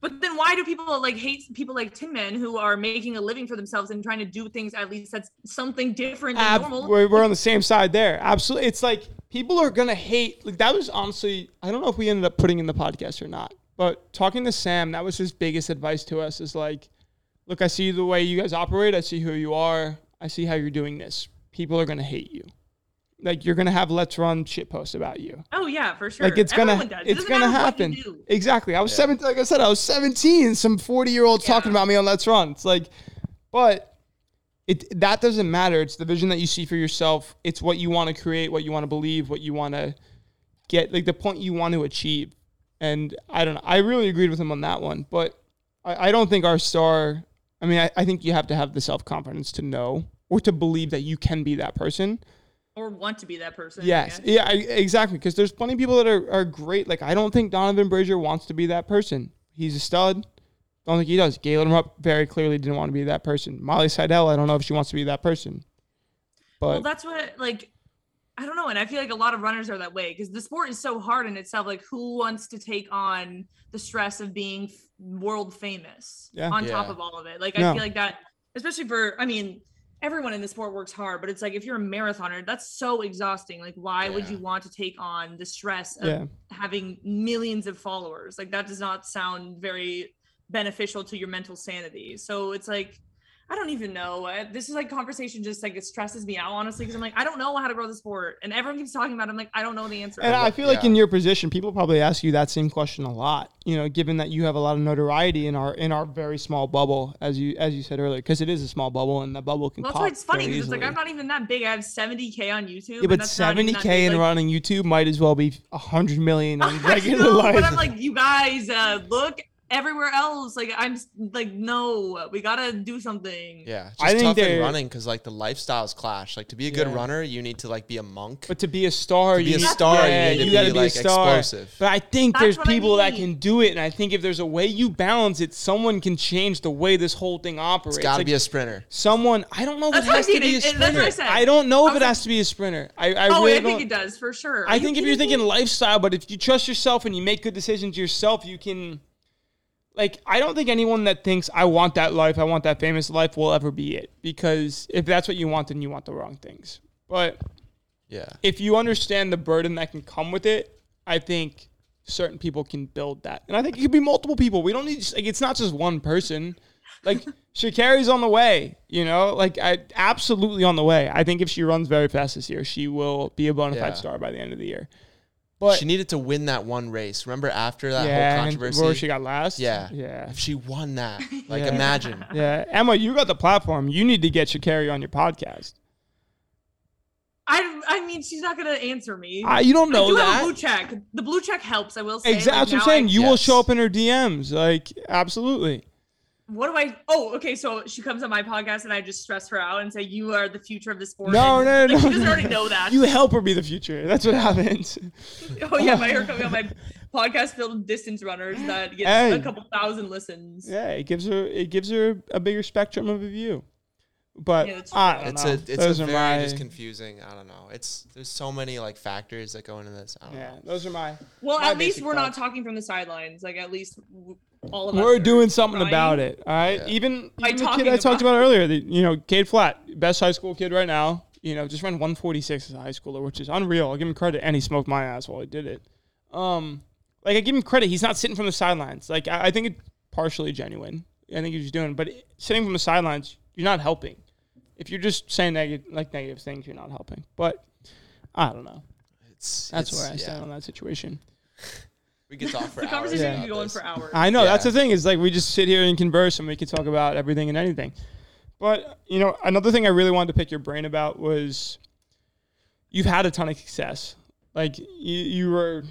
But then why do people like hate people like Tinman who are making a living for themselves and trying to do things at least that's something different than Ab- normal? we're, we're on the same side there. Absolutely. It's like people are going to hate. Like, that was honestly, I don't know if we ended up putting in the podcast or not, but talking to Sam, that was his biggest advice to us is like, look, I see the way you guys operate. I see who you are. I see how you're doing this. People are going to hate you. Like, you're going to have let's run shit posts about you. oh yeah, for sure. Like it's gonna, does. It's doesn't gonna matter what you happen. Exactly. I was seven. Like I said, I was seventeen. Some forty year olds talking about me on Let's Run. It's like, but it that doesn't matter. It's the vision that you see for yourself. It's what you want to create, what you want to believe, what you want to get, like the point you want to achieve. And I don't know. I really agreed with him on that one, but I, I don't think our star. I mean, I, I think you have to have the self confidence to know or to believe that you can be that person. Or want to be that person. Yes, guess. yeah, I, exactly. Because there's plenty of people that are, are great. Like I don't think Donovan Brazier wants to be that person. He's a stud. Don't think he does. Galen Rupp very clearly didn't want to be that person. Molly Seidel, I don't know if she wants to be that person. But well, that's what like I don't know, and I feel like a lot of runners are that way because the sport is so hard in itself. Like, who wants to take on the stress of being f- world famous Yeah. on top of all of it? Like, No. I feel like that, especially for, I mean, everyone in the sport works hard, but it's like if you're a marathoner, that's so exhausting. Like, why would you want to take on the stress of yeah, having millions of followers? Like, that does not sound very beneficial to your mental sanity. So it's like, I don't even know. Uh, This is like conversation just like it stresses me out honestly because I'm like I don't know how to grow the sport and everyone keeps talking about it. I'm like I don't know the answer. and I feel like Yeah. in your position, people probably ask you that same question a lot. You know, given that you have a lot of notoriety in our in our very small bubble, as you as you said earlier, because it is a small bubble, and the bubble can. well, that's pop why it's funny because it's like. I'm not even that big. I have 70k on YouTube. Yeah, but that's not even seventy that k big, in like- running YouTube might as well be hundred million in I regular know, life. But I'm like, you guys, uh, look everywhere else. Like I'm like, no, we gotta do something. Yeah, it's I think tough in they're- running because like the lifestyles clash. Like to be a good Yeah. runner, you need to like be a monk. But to be a star, To be you a need, star, you yeah, need to you gotta be, be, a like, star. explosive. But I think That's there's what I people that can do it, and I think if there's a way you balance it, someone can change the way this whole thing operates. it's got to Like, be a sprinter. someone. I don't know if That's it what has to mean, be a it- it- that's sprinter. what I said. I don't know if it like- has to be a sprinter. I, I Oh, really I think it does for sure. I Are you think if you're thinking lifestyle, but if you trust yourself and you make good decisions yourself, you can. Like, I don't think anyone that thinks I want that life, I want that famous life, will ever be it. Because if that's what you want, then you want the wrong things. But Yeah, if you understand the burden that can come with it, I think certain people can build that. And I think it could be multiple people. We don't need like it's not just one person. Like Sha'Carri's on the way, you know? Like I absolutely on the way. I think if she runs very fast this year, she will be a bona fide Yeah. star by the end of the year. But she needed to win that one race. Remember after that yeah, whole controversy? where she got last. yeah. yeah, If she won that, like Yeah. imagine. yeah. Emma, you got the platform. You need to get Sha'Carri on your podcast. I I mean, she's not gonna answer me. Ah, you don't I know do have a that. blue check. The blue check helps. I will say. Exactly. Like, what I'm saying. I- You will show up in her DMs. Like, absolutely. What do I? Oh, okay. So she comes on my podcast and I just stress her out and say, "You are the future of the sport." No, and, no, like, no. She doesn't no. already know that. You help her be the future. That's what happens. oh yeah, my hair coming on my podcast filled with distance runners that gets Hey. a couple thousand listens. Yeah, it gives her it gives her a bigger spectrum of a view. But Yeah, that's I don't It's know. a it's those a are very my just confusing. I don't know. It's there's so many like factors that go into this. I don't yeah. know. Those are my. Well, My at least we're thoughts. not talking from the sidelines. Like at least w- all of us. We're doing something trying. about it. All right. Yeah. Even, By even the kid I talked about about earlier, the, you know, Cade Flatt, best high school kid right now. You know, just ran 146 as a high schooler, which is unreal. I'll give him credit, and he smoked my ass while he did it. Um, like I give him credit. He's not sitting from the sidelines. Like I, I think it's partially genuine. I think he's doing, but sitting from the sidelines, you're not helping. If you're just saying negative, like negative things, you're not helping. But I don't know. It's That's it's- where I yeah. stand on that situation. We could talk for The hours. conversation Yeah. can be about going this. for hours. I know that's the thing is like we just sit here and converse and we can talk about everything and anything. But you know, another thing I really wanted to pick your brain about was you've had a ton of success. Like you, you were,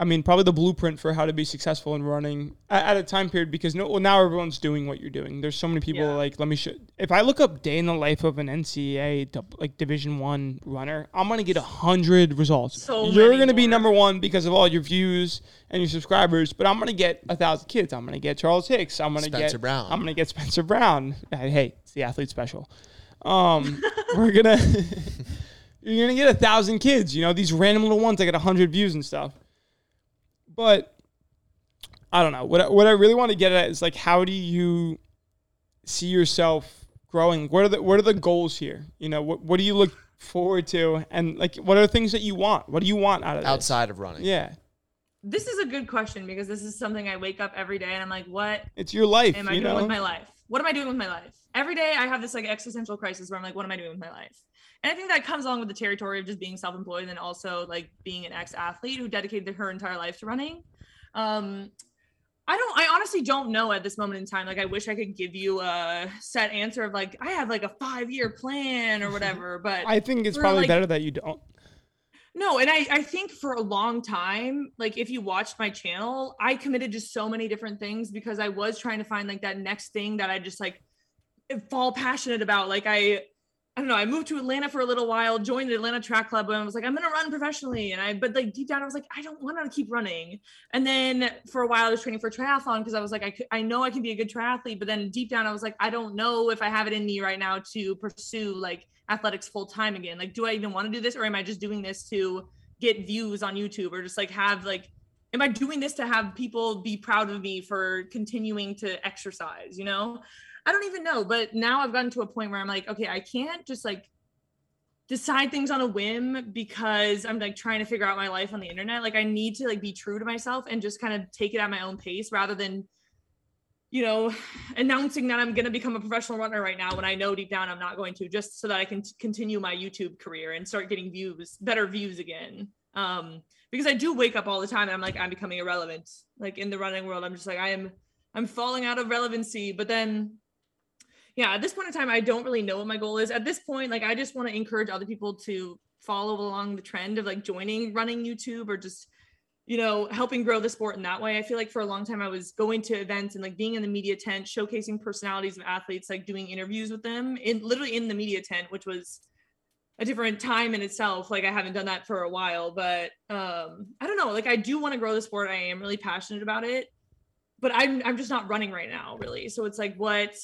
I mean, probably the blueprint for how to be successful in running at, at a time period because no, well, now everyone's doing what you're doing. There's so many people Yeah. like let me show. If I look up day in the life of an NCAA like Division One runner, I'm gonna get a hundred results. So you're gonna be number one because of all your views and your subscribers. But I'm gonna get a thousand kids. I'm gonna get Charles Hicks. I'm gonna Spencer get Brown. I'm gonna get Spencer Brown. Hey, hey, it's the athlete special. Um, we're gonna you're gonna get a thousand kids. You know these random little ones that get a hundred views and stuff. But I don't know. What I, what I really want to get at is like, how do you see yourself growing? What are the what are the goals here? You know, what what do you look forward to, and like, what are the things that you want? What do you want out of this? outside of running. Yeah, This is a good question because this is something I wake up every day and I'm like, what it's your life. am I you doing know, with my life? What am I doing with my life? Every day I have this like existential crisis where I'm like, what am I doing with my life? And I think that comes along with the territory of just being self-employed and then also like being an ex-athlete who dedicated her entire life to running. Um, I don't, I honestly don't know at this moment in time. Like, I wish I could give you a set answer of like, I have like a five year plan or whatever, but I think it's probably like- better that you don't. no, and I, I think for a long time, like if you watched my channel, I committed to so many different things because I was trying to find like that next thing that I just like fall passionate about. Like I, I don't know, I moved to Atlanta for a little while, joined the Atlanta track club, and I was like, I'm gonna run professionally. And I, but like deep down, I was like, I don't want to keep running. And then for a while, I was training for triathlon because I was like, I, I know I can be a good triathlete. But then deep down, I was like, I don't know if I have it in me right now to pursue like athletics full time again. Like, do I even want to do this, or am I just doing this to get views on YouTube, or just like have like, am I doing this to have people be proud of me for continuing to exercise? You know, I don't even know. But now I've gotten to a point where I'm like, okay, I can't just like decide things on a whim because I'm like trying to figure out my life on the internet. Like I need to like be true to myself and just kind of take it at my own pace rather than you know announcing that I'm going to become a professional runner right now when I know deep down I'm not going to just so that I can t- continue my YouTube career and start getting views, better views again. Um because I do wake up all the time and I'm like I'm becoming irrelevant. Like in the running world I'm just like I am I'm falling out of relevancy, but then yeah, at this point in time, I don't really know what my goal is. At this point, like I just want to encourage other people to follow along the trend of like joining running YouTube or just, you know, helping grow the sport in that way. I feel like for a long time I was going to events and like being in the media tent, showcasing personalities of athletes, like doing interviews with them in literally in the media tent, which was a different time in itself. Like I haven't done that for a while, but um, I don't know. Like I do want to grow the sport. I am really passionate about it, but I'm I'm just not running right now, really. So it's like what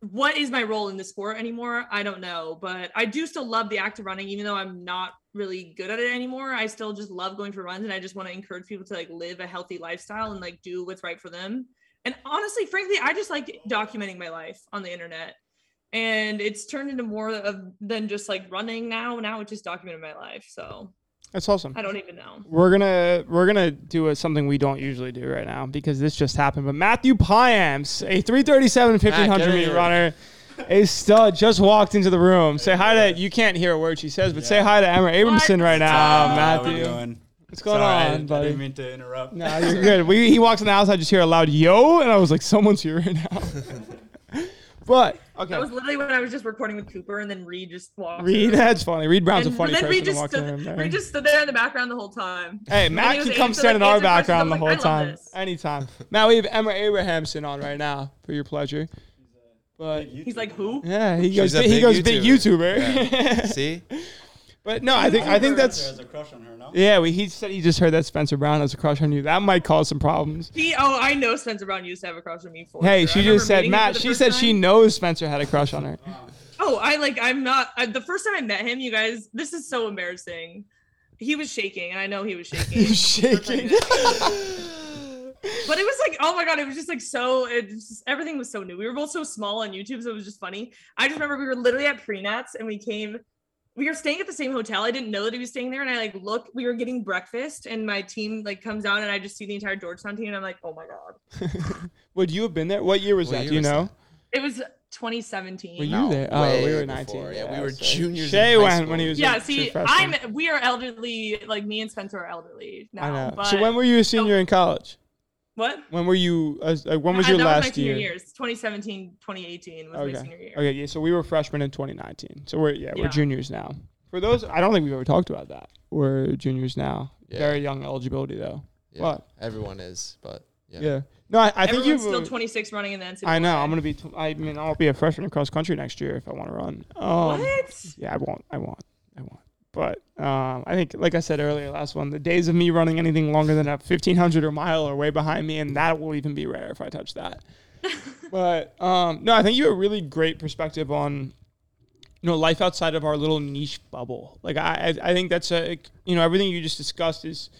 what is my role in the sport anymore? I don't know, but I do still love the act of running, even though I'm not really good at it anymore. I still just love going for runs, and I just want to encourage people to like live a healthy lifestyle and like do what's right for them. And honestly, frankly, I just like documenting my life on the internet, and it's turned into more of than just like running now. Now it's just documenting my life, so That's awesome. I don't even know. We're gonna we're gonna do a, something we don't usually do right now because this just happened. But Matthew Payamps, a 337 1500 meter runner, a stud, just walked into the room. Say hi to you can't hear a word she says, but say hi to Emma Abrahamson right now, How we Matthew. doing? What's going Sorry, I- on, I, buddy? didn't mean to interrupt. Nah, you're good. We, he walks in the house, I just hear a loud yo, and I was like, someone's here right now. but okay, That was literally when I was just recording with Cooper, and then Reed just walked. Reed, in. that's funny. Reed Brown's and a funny then person Reed to just walk in stood, there. Reed just stood there in the background the whole time. Hey, Matt he can come answer- stand in our answer questions. background the whole like, I love time. this. Anytime. Matt, we have Emma Abrahamson on right now for your pleasure. But He's like, who? yeah, he goes he big goes big YouTuber. YouTuber. See, but no, I think I think that's has a crush on her, no? yeah. We, he said he just heard that Spencer Brown has a crush on you. That might cause some problems. He, oh, I know Spencer Brown used to have a crush on me for. Hey, sure. she I just said Matt. She first said she knows Spencer had a crush on her. Oh, I like. I'm not. I, the first time I met him, you guys, this is so embarrassing. He was shaking, and I know he was shaking. He's shaking. but it was like, oh my god, it was just like so. It just, everything was so new. We were both so small on YouTube, so it was just funny. I just remember we were literally at Prenats, and we came. We were staying at the same hotel. I didn't know that he was staying there, and I like look. We were getting breakfast, and my team like comes out, and I just see the entire Georgetown team, and I'm like, oh my god. Would you have been there? What year was What that? year Do you was know? that? It was 2017. Were you No, there? Oh, we way were before. 19. Yeah, we were so- juniors Shay went school. when he was. yeah a see freshman. i'm we are elderly like me and spencer are elderly now I know. but so when were you a senior in college? What When were you? Uh, when was your that last was my senior year? years 2017 2018 was my Okay. senior year Okay, yeah. So we were freshmen in 2019. So we're yeah, we're juniors now. For those, I don't think we've ever talked about that. We're juniors now. Yeah. Very young eligibility though. Yeah, What? everyone is, but yeah. Yeah. No, I, I think you're still 26 running in the NCAA. I know. I'm gonna be. T- I mean, I'll be a freshman in cross country next year if I want to run. Um, what Yeah, I won't. I won't. I won't. But um, I think, like I said earlier, last one, the days of me running anything longer than a 1500 or mile are way behind me, and that will even be rare if I touch that. but um, no, I think you have a really great perspective on, you know, life outside of our little niche bubble. Like I, I think that's a, you know, everything you just discussed is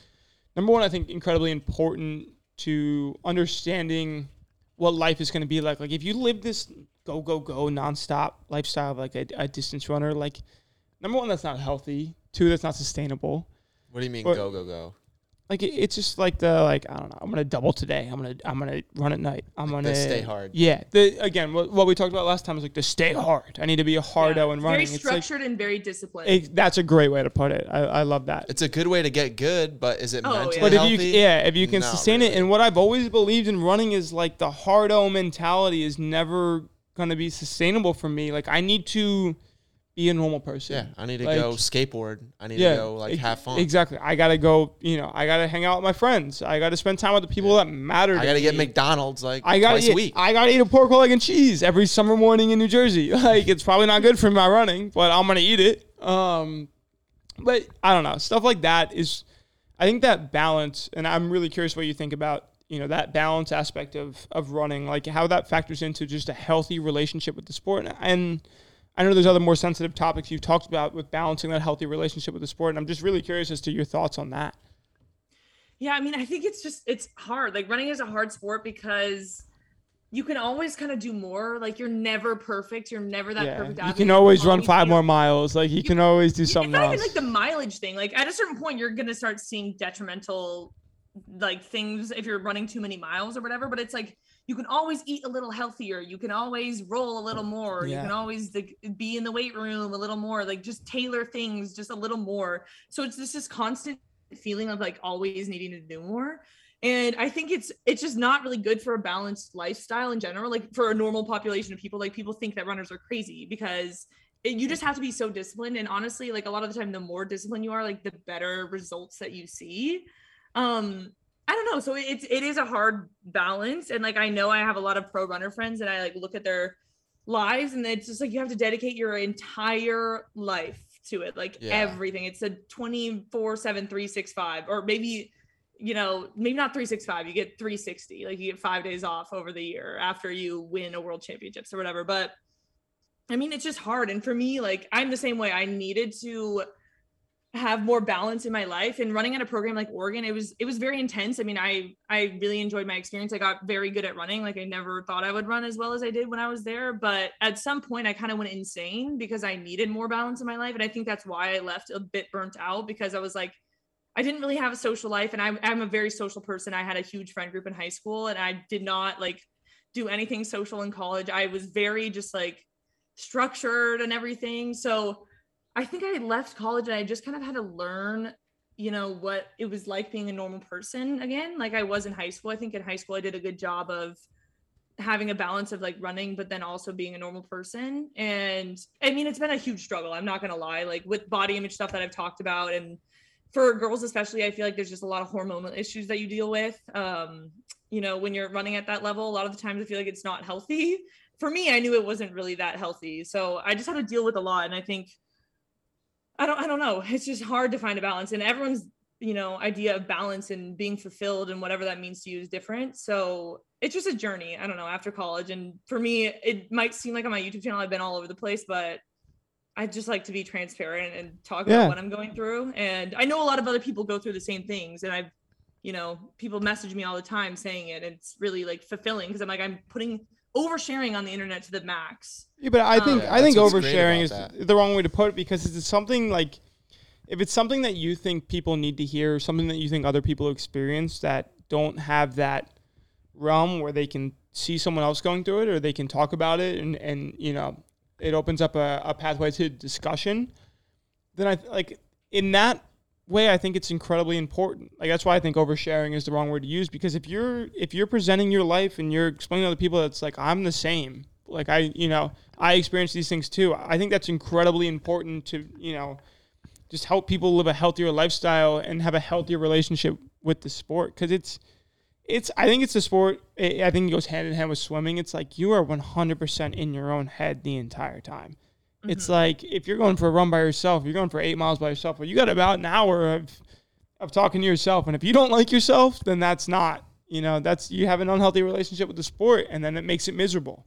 number one. I think incredibly important to understanding what life is going to be like. Like if you live this go go go nonstop lifestyle of like a, a distance runner, like number one, that's not healthy. Two, that's not sustainable. What do you mean But- go go go? Like it, it's just like the like I don't know. I'm gonna double today. I'm gonna I'm gonna run at night. I'm Like gonna the stay hard. Yeah. The again, what, what we talked about last time is like the stay hard. I need to be a hardo Yeah, and it's running. very It's like structured and very disciplined it, that's a great way to put it. I, I love that. It's a good way to get good, but is it Oh, yeah. mentally But if healthy? you yeah, if you can Not sustain it, really. and what I've always believed in running is like the hardo mentality is never gonna be sustainable for me. Like I need to be a normal person. yeah, I need to Like- go skateboard. I need yeah, to go like ex- have fun. Exactly. I gotta go. You know, I gotta hang out with my friends. I gotta spend time with the people that matter. I gotta get. McDonald's like I gotta twice eat, a week. I gotta eat a pork roll, egg, and cheese every summer morning in New Jersey. Like it's probably not good for my running, but I'm gonna eat it. Um, but I don't know. Stuff like that is, I think that balance, and I'm really curious what you think about you know that balance aspect of of running, like how that factors into just a healthy relationship with the sport. And, and I know there's other more sensitive topics you've talked about with balancing that healthy relationship with the sport, and I'm just really curious as to your thoughts on that. Yeah, I mean, I think it's just it's hard. Like running is a hard sport because you can always kind of do more. Like you're never perfect. You're never that yeah, perfect. you can always run five able- more miles. Like you can always do it's something not else. even like the mileage thing. Like at a certain point, you're gonna start seeing detrimental like things if you're running too many miles or whatever. But it's like you can always eat a little healthier. You can always roll a little more. You can always like, be in the weight room a little more. Like just tailor things just a little more. So it's just this constant feeling of like always needing to do more. And I think it's it's just not really good for a balanced lifestyle in general. Like for a normal population of people, like people think that runners are crazy because it, you just have to be so disciplined and honestly like a lot of the time the more disciplined you are like the better results that you see um i don't know so it's it is a hard balance and like i know i have a lot of pro runner friends and i like look at their lives and it's just like you have to dedicate your entire life to it like Yeah. everything it's a 24 7 365 or maybe you know maybe not 365 you get 360 like you get five days off over the year after you win a world championships or whatever but I mean, it's just hard. And for me, like, I'm the same way. I needed to have more balance in my life and running at a program like Oregon, it was, it was very intense. I mean, I, I really enjoyed my experience. I got very good at running. Like I never thought I would run as well as I did when I was there. But at some point I kind of went insane because I needed more balance in my life. And I think that's why I left a bit burnt out because I was like, I didn't really have a social life and I'm, I'm a very social person. I had a huge friend group in high school and I did not like do anything social in college. I was very just like structured and everything. So I think I left college and I just kind of had to learn you know, what it was like being a normal person again. Like I was in high school. I think in high school I did a good job of having a balance of like running, but then also being a normal person. And I mean, it's been a huge struggle. I'm not gonna lie. Like with body image stuff that I've talked about, and for girls especially, I feel like there's just a lot of hormonal issues that you deal with. Um, you know, when you're running at that level, a lot of the times I feel like it's not healthy. For me, I knew it wasn't really that healthy. So I just had to deal with a lot. And I think I don't I don't know. It's just hard to find a balance. And everyone's, you know, idea of balance and being fulfilled and whatever that means to you is different. So it's just a journey. I don't know, after college. And for me, it might seem like on my YouTube channel I've been all over the place, but I just like to be transparent and talk Yeah. about what I'm going through. And I know a lot of other people go through the same things. And I've, you know, people message me all the time saying it. And it's really like fulfilling because I'm like, I'm putting oversharing on the internet to the max. Yeah, but I think Um, I think that's what's great oversharing is about the wrong way to put it because it's something like if it's something that you think people need to hear, or something that you think other people experience that don't have that realm where they can see someone else going through it or they can talk about it and and you know it opens up a, a pathway to discussion then i like in that way i think it's incredibly important like that's why i think oversharing is the wrong word to use because if you're if you're presenting your life and you're explaining to other people that's like i'm the same like i you know i experience these things too i think that's incredibly important to you know just help people live a healthier lifestyle and have a healthier relationship with the sport because it's it's I think it's a sport. I I think it goes hand in hand with swimming. It's like you are 100% in your own head the entire time. It's mm-hmm. like if you're going for a run by yourself, you're going for eight miles by yourself. Well, you got about an hour of of talking to yourself, and if you don't like yourself, then that's not you know that's you have an unhealthy relationship with the sport, and then it makes it miserable.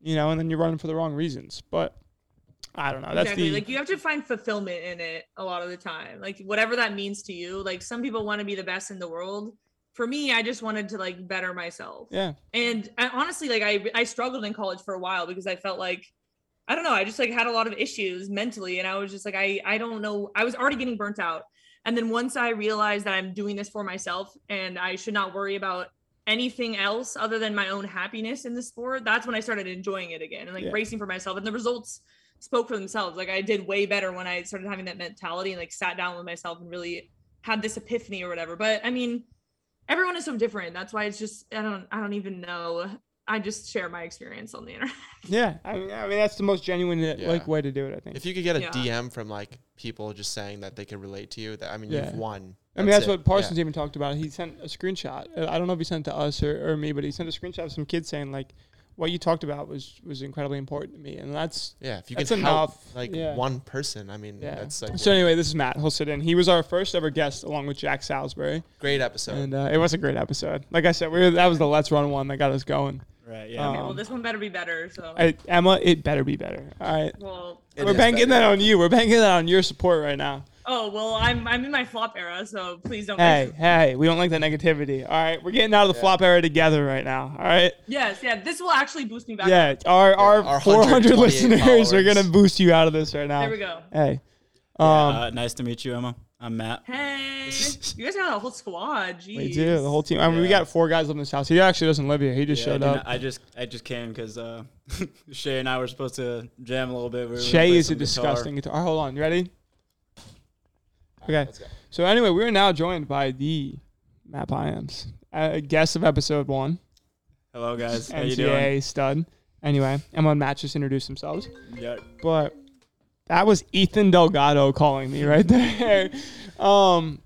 You know, and then you're running for the wrong reasons. But I don't know. That's exactly. the like you have to find fulfillment in it a lot of the time. Like whatever that means to you. Like some people want to be the best in the world. For me, I just wanted to like better myself. yeah. And I, honestly, like I I struggled in college for a while because I felt like I don't know, I just like had a lot of issues mentally and I was just like I I don't know, I was already getting burnt out. And then once I realized that I'm doing this for myself and I should not worry about anything else other than my own happiness in the sport, that's when I started enjoying it again and like Yeah. racing for myself. And the results spoke for themselves. Like I did way better when I started having that mentality and like sat down with myself and really had this epiphany or whatever. But I mean, everyone is so different. That's why it's just I don't I don't even know. I just share my experience on the internet. Yeah. I mean, I mean that's the most genuine uh, Yeah. like way to do it. I think. If you could get a Yeah. DM from like people just saying that they could relate to you, that I mean, Yeah. you've won. I mean, that's it. what Parsons Yeah. even talked about. He sent a screenshot. Uh, I don't know if he sent it to us or, or me, but he sent a screenshot of some kids saying like, "What you talked about was was incredibly important to me," and that's Yeah, if you That's could help like Yeah. one person, I mean, yeah. that's like so anyway, this is Matt. He'll sit in. He was our first ever guest along with Jack Salisbury, great episode. and uh, it was a great episode. Like I said, we were, that was the Let's Run one that got us going. Right. Yeah. Um, well, this one better be better. So I, Emma, it better be better. All right, well. We're banking better. that on you. We're banking that on your support right now. Oh well, I'm I'm in my flop era, so please don't. Hey, hey, we don't like that negativity. All right, we're getting out of the flop era together right now. All right. Yes, yeah. This will actually boost me back. Yeah, our our, our 400 128 listeners are gonna boost you out of this right now. There we go. Hey, Yeah, um, uh, nice to meet you, Emma. I'm Matt. Hey, you guys got a whole squad. Jeez. we do the whole team. I mean, we got four guys living in this house. He actually doesn't live here. He just Yeah, showed do up. not- I just I just came because uh, Shay and I were supposed to jam a little bit. We were gonna Shay is a guitar. disgusting guitar. All right, hold on, you ready? Okay. Let's. So anyway, we are now joined by the Matt Payamps, a guest of episode one, Hello guys, how you doing? NCAA stud. Anyway, Emma and Matt just introduced themselves. Yeah. but that was Ethan Delgado calling me right there. um,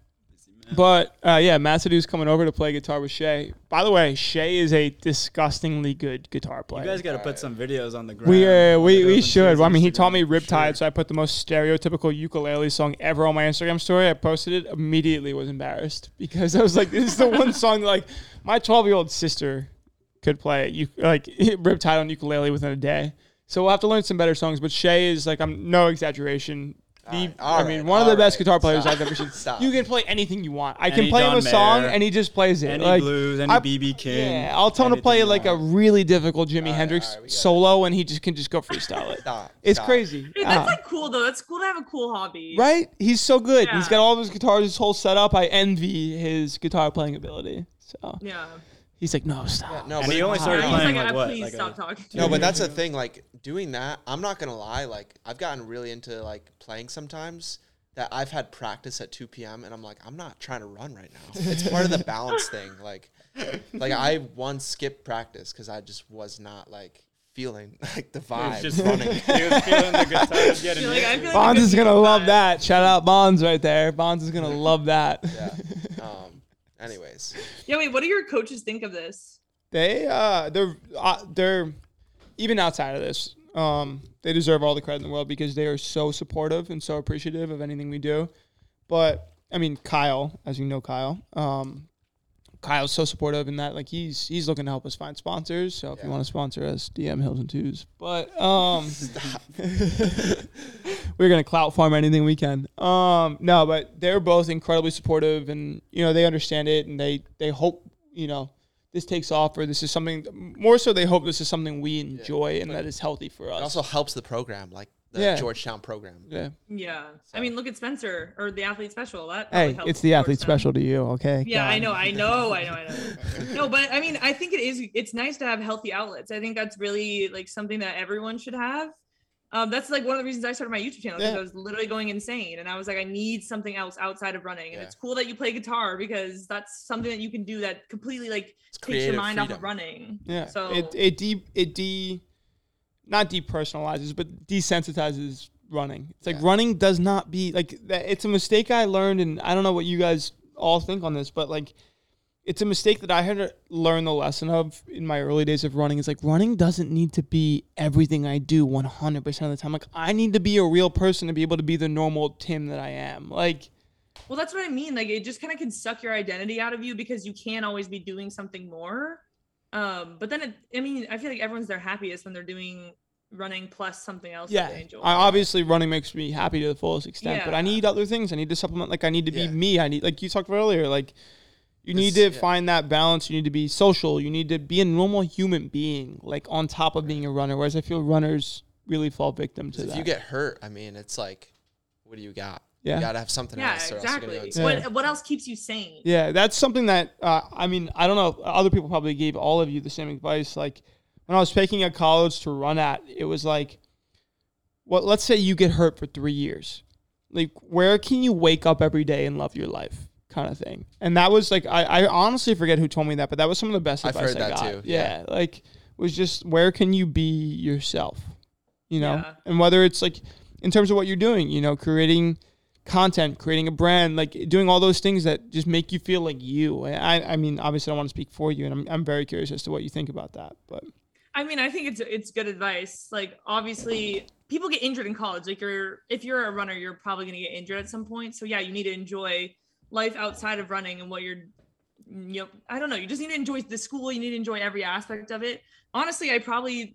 but uh, yeah, Matt said he was coming over to play guitar with Shay. By the way, Shay is a disgustingly good guitar player. You guys got to put some videos on the ground. we uh, we, we should. Well, I mean, he taught me Riptide, sure. so I put the most stereotypical ukulele song ever on my Instagram story. I posted it immediately. Was embarrassed because I was like, this is the one song that, like my 12 year old sister could play. You like Riptide on ukulele within a day. So we'll have to learn some better songs. But Shay is like, I'm no exaggeration. The, Alright, I mean, alright, one of the best guitar players Stop. I've ever seen. Stop. You can play anything you want. I can Any play him a song Mayer, and he just plays it. Any like, blues, any I- BB King. yeah, I'll tell him to play like a really difficult Jimi Alright, Hendrix alright, we it. solo, and he just can just go freestyle it. Stop. It's stop. crazy. Dude, that's uh, like cool though. It's cool to have a cool hobby. right? He's so good. He's got all of his guitars, his whole setup. I envy his guitar playing ability. So Yeah. He's like, no, stop. Yeah, no, And but he only started He's playing like, like "Ah, what? please Like stop a, talking. No, but that's the thing. Like doing that, I'm not gonna lie. Like I've gotten really into like playing sometimes. that I've had practice at 2 p.m. and I'm like, I'm not trying to run right now. It's part of the balance thing. Like, like I once skipped practice because I just was not like feeling like the He was vibe. just running. He was feeling the good times getting Feel like I hit. like Bonds is gonna love vibe. that. Shout out Bonds right there. Bonds is gonna love that. yeah. Um. Anyways, Yeah, wait, what do your coaches think of this? They uh they're uh, they're even outside of this. Um, they deserve all the credit in the world because they are so supportive and so appreciative of anything we do. But I mean, Kyle, as you know, Kyle, um, Kyle's so supportive in that like he's he's looking to help us find sponsors. So if you want to sponsor us, DM Hills and Twos. But um, we're gonna clout farm anything we can. Um, no, but they're both incredibly supportive, and you know they understand it, and they they hope you know this takes off, or this is something more so. They hope this is something we enjoy and that is healthy for us. it also helps the program, like the Yeah. Georgetown program. yeah. Yeah. I mean, look at Spencer or the athlete special. That Hey, helps it's the athlete Georgetown. special to you, okay? Yeah, I know, I know, I know, I know. No, but I mean, I think it is. It's nice to have healthy outlets. I think that's really like something that everyone should have. Um, that's like one of the reasons I started my YouTube channel because Yeah. I was literally going insane, and I was like, I need something else outside of running. And Yeah. it's cool that you play guitar because that's something that you can do that completely like It's takes your creative mind off of running. Yeah. So it it de it de not depersonalizes, but desensitizes running. It's like Yeah. running does not be like. It's a mistake I learned, and I don't know what you guys all think on this, but like it's a mistake that I had to learn the lesson of in my early days of running. Is like running doesn't need to be everything I do 100% of the time. Like I need to be a real person to be able to be the normal Tim that I am. Like Well, that's what I mean. Like it just kind of can suck your identity out of you because you can't always be doing something more. Um, but then it, I mean, I feel like everyone's their happiest when they're doing running plus something else yeah, that. I, obviously running makes me happy to the fullest extent, but I need other things. I need to supplement. Like I need to be Yeah. me. I need like you talked about earlier. Like you need to yeah. find that balance. You need to be social. You need to be a normal human being, like on top of being a runner. Whereas I feel runners really fall victim to that. If you get hurt, I mean, it's like, what do you got? Yeah. You gotta have something yeah, else. Or else you're exactly. gonna go Yeah. What what else keeps you sane? Yeah, that's something that uh, I mean, I don't know. Other people probably gave all of you the same advice. Like when I was picking a college to run at, it was like, well, let's say you get hurt for three years. Like, where can you wake up every day and love your life, kind of thing. And that was like, I, I honestly forget who told me that, but that was some of the best I've advice heard I that got. too, Yeah, yeah. like was just where can you be yourself, you know, Yeah. and whether it's like in terms of what you're doing, you know, creating content, creating a brand, like doing all those things that just make you feel like you. I, I mean, obviously, I don't want to speak for you, and I'm, I'm very curious as to what you think about that. But I mean, I think it's it's good advice. Like obviously, people get injured in college. Like you're if you're a runner, you're probably going to get injured at some point. So yeah, you need to enjoy life outside of running and what you're you know, I don't know, you just need to enjoy the school, you need to enjoy every aspect of it. Honestly, I probably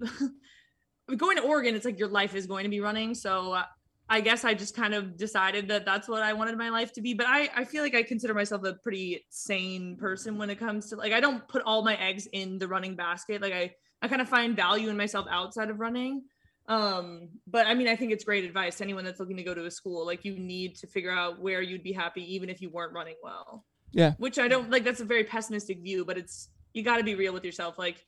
going to Oregon, it's like your life is going to be running, so I guess I just kind of decided that that's what I wanted my life to be. But I, I feel like I consider myself a pretty sane person when it comes to like I don't put all my eggs in the running basket. Like I, I kind of find value in myself outside of running. Um, but I mean, I think it's great advice to anyone that's looking to go to a school. Like you need to figure out where you'd be happy, even if you weren't running well. Yeah. Which I don't like. That's a very pessimistic view, but it's you got to be real with yourself. Like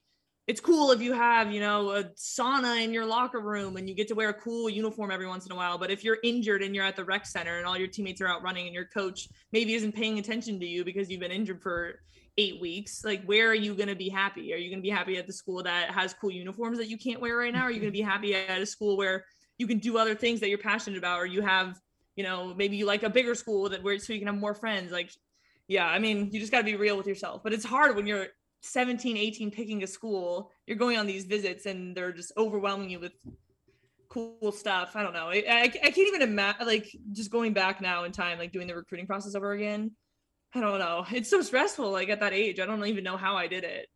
it's cool if you have, you know, a sauna in your locker room and you get to wear a cool uniform every once in a while. But if you're injured and you're at the rec center and all your teammates are out running and your coach maybe isn't paying attention to you because you've been injured for eight weeks, like where are you going to be happy? Are you going to be happy at the school that has cool uniforms that you can't wear right now? Are you going to be happy at a school where you can do other things that you're passionate about or you have, you know, maybe you like a bigger school that where so you can have more friends? Like, yeah, I mean, you just got to be real with yourself. But it's hard when you're 17 18 picking a school you're going on these visits and they're just overwhelming you with cool stuff i don't know i, I, I can't even imagine like just going back now in time like doing the recruiting process over again i don't know it's so stressful like at that age i don't even know how i did it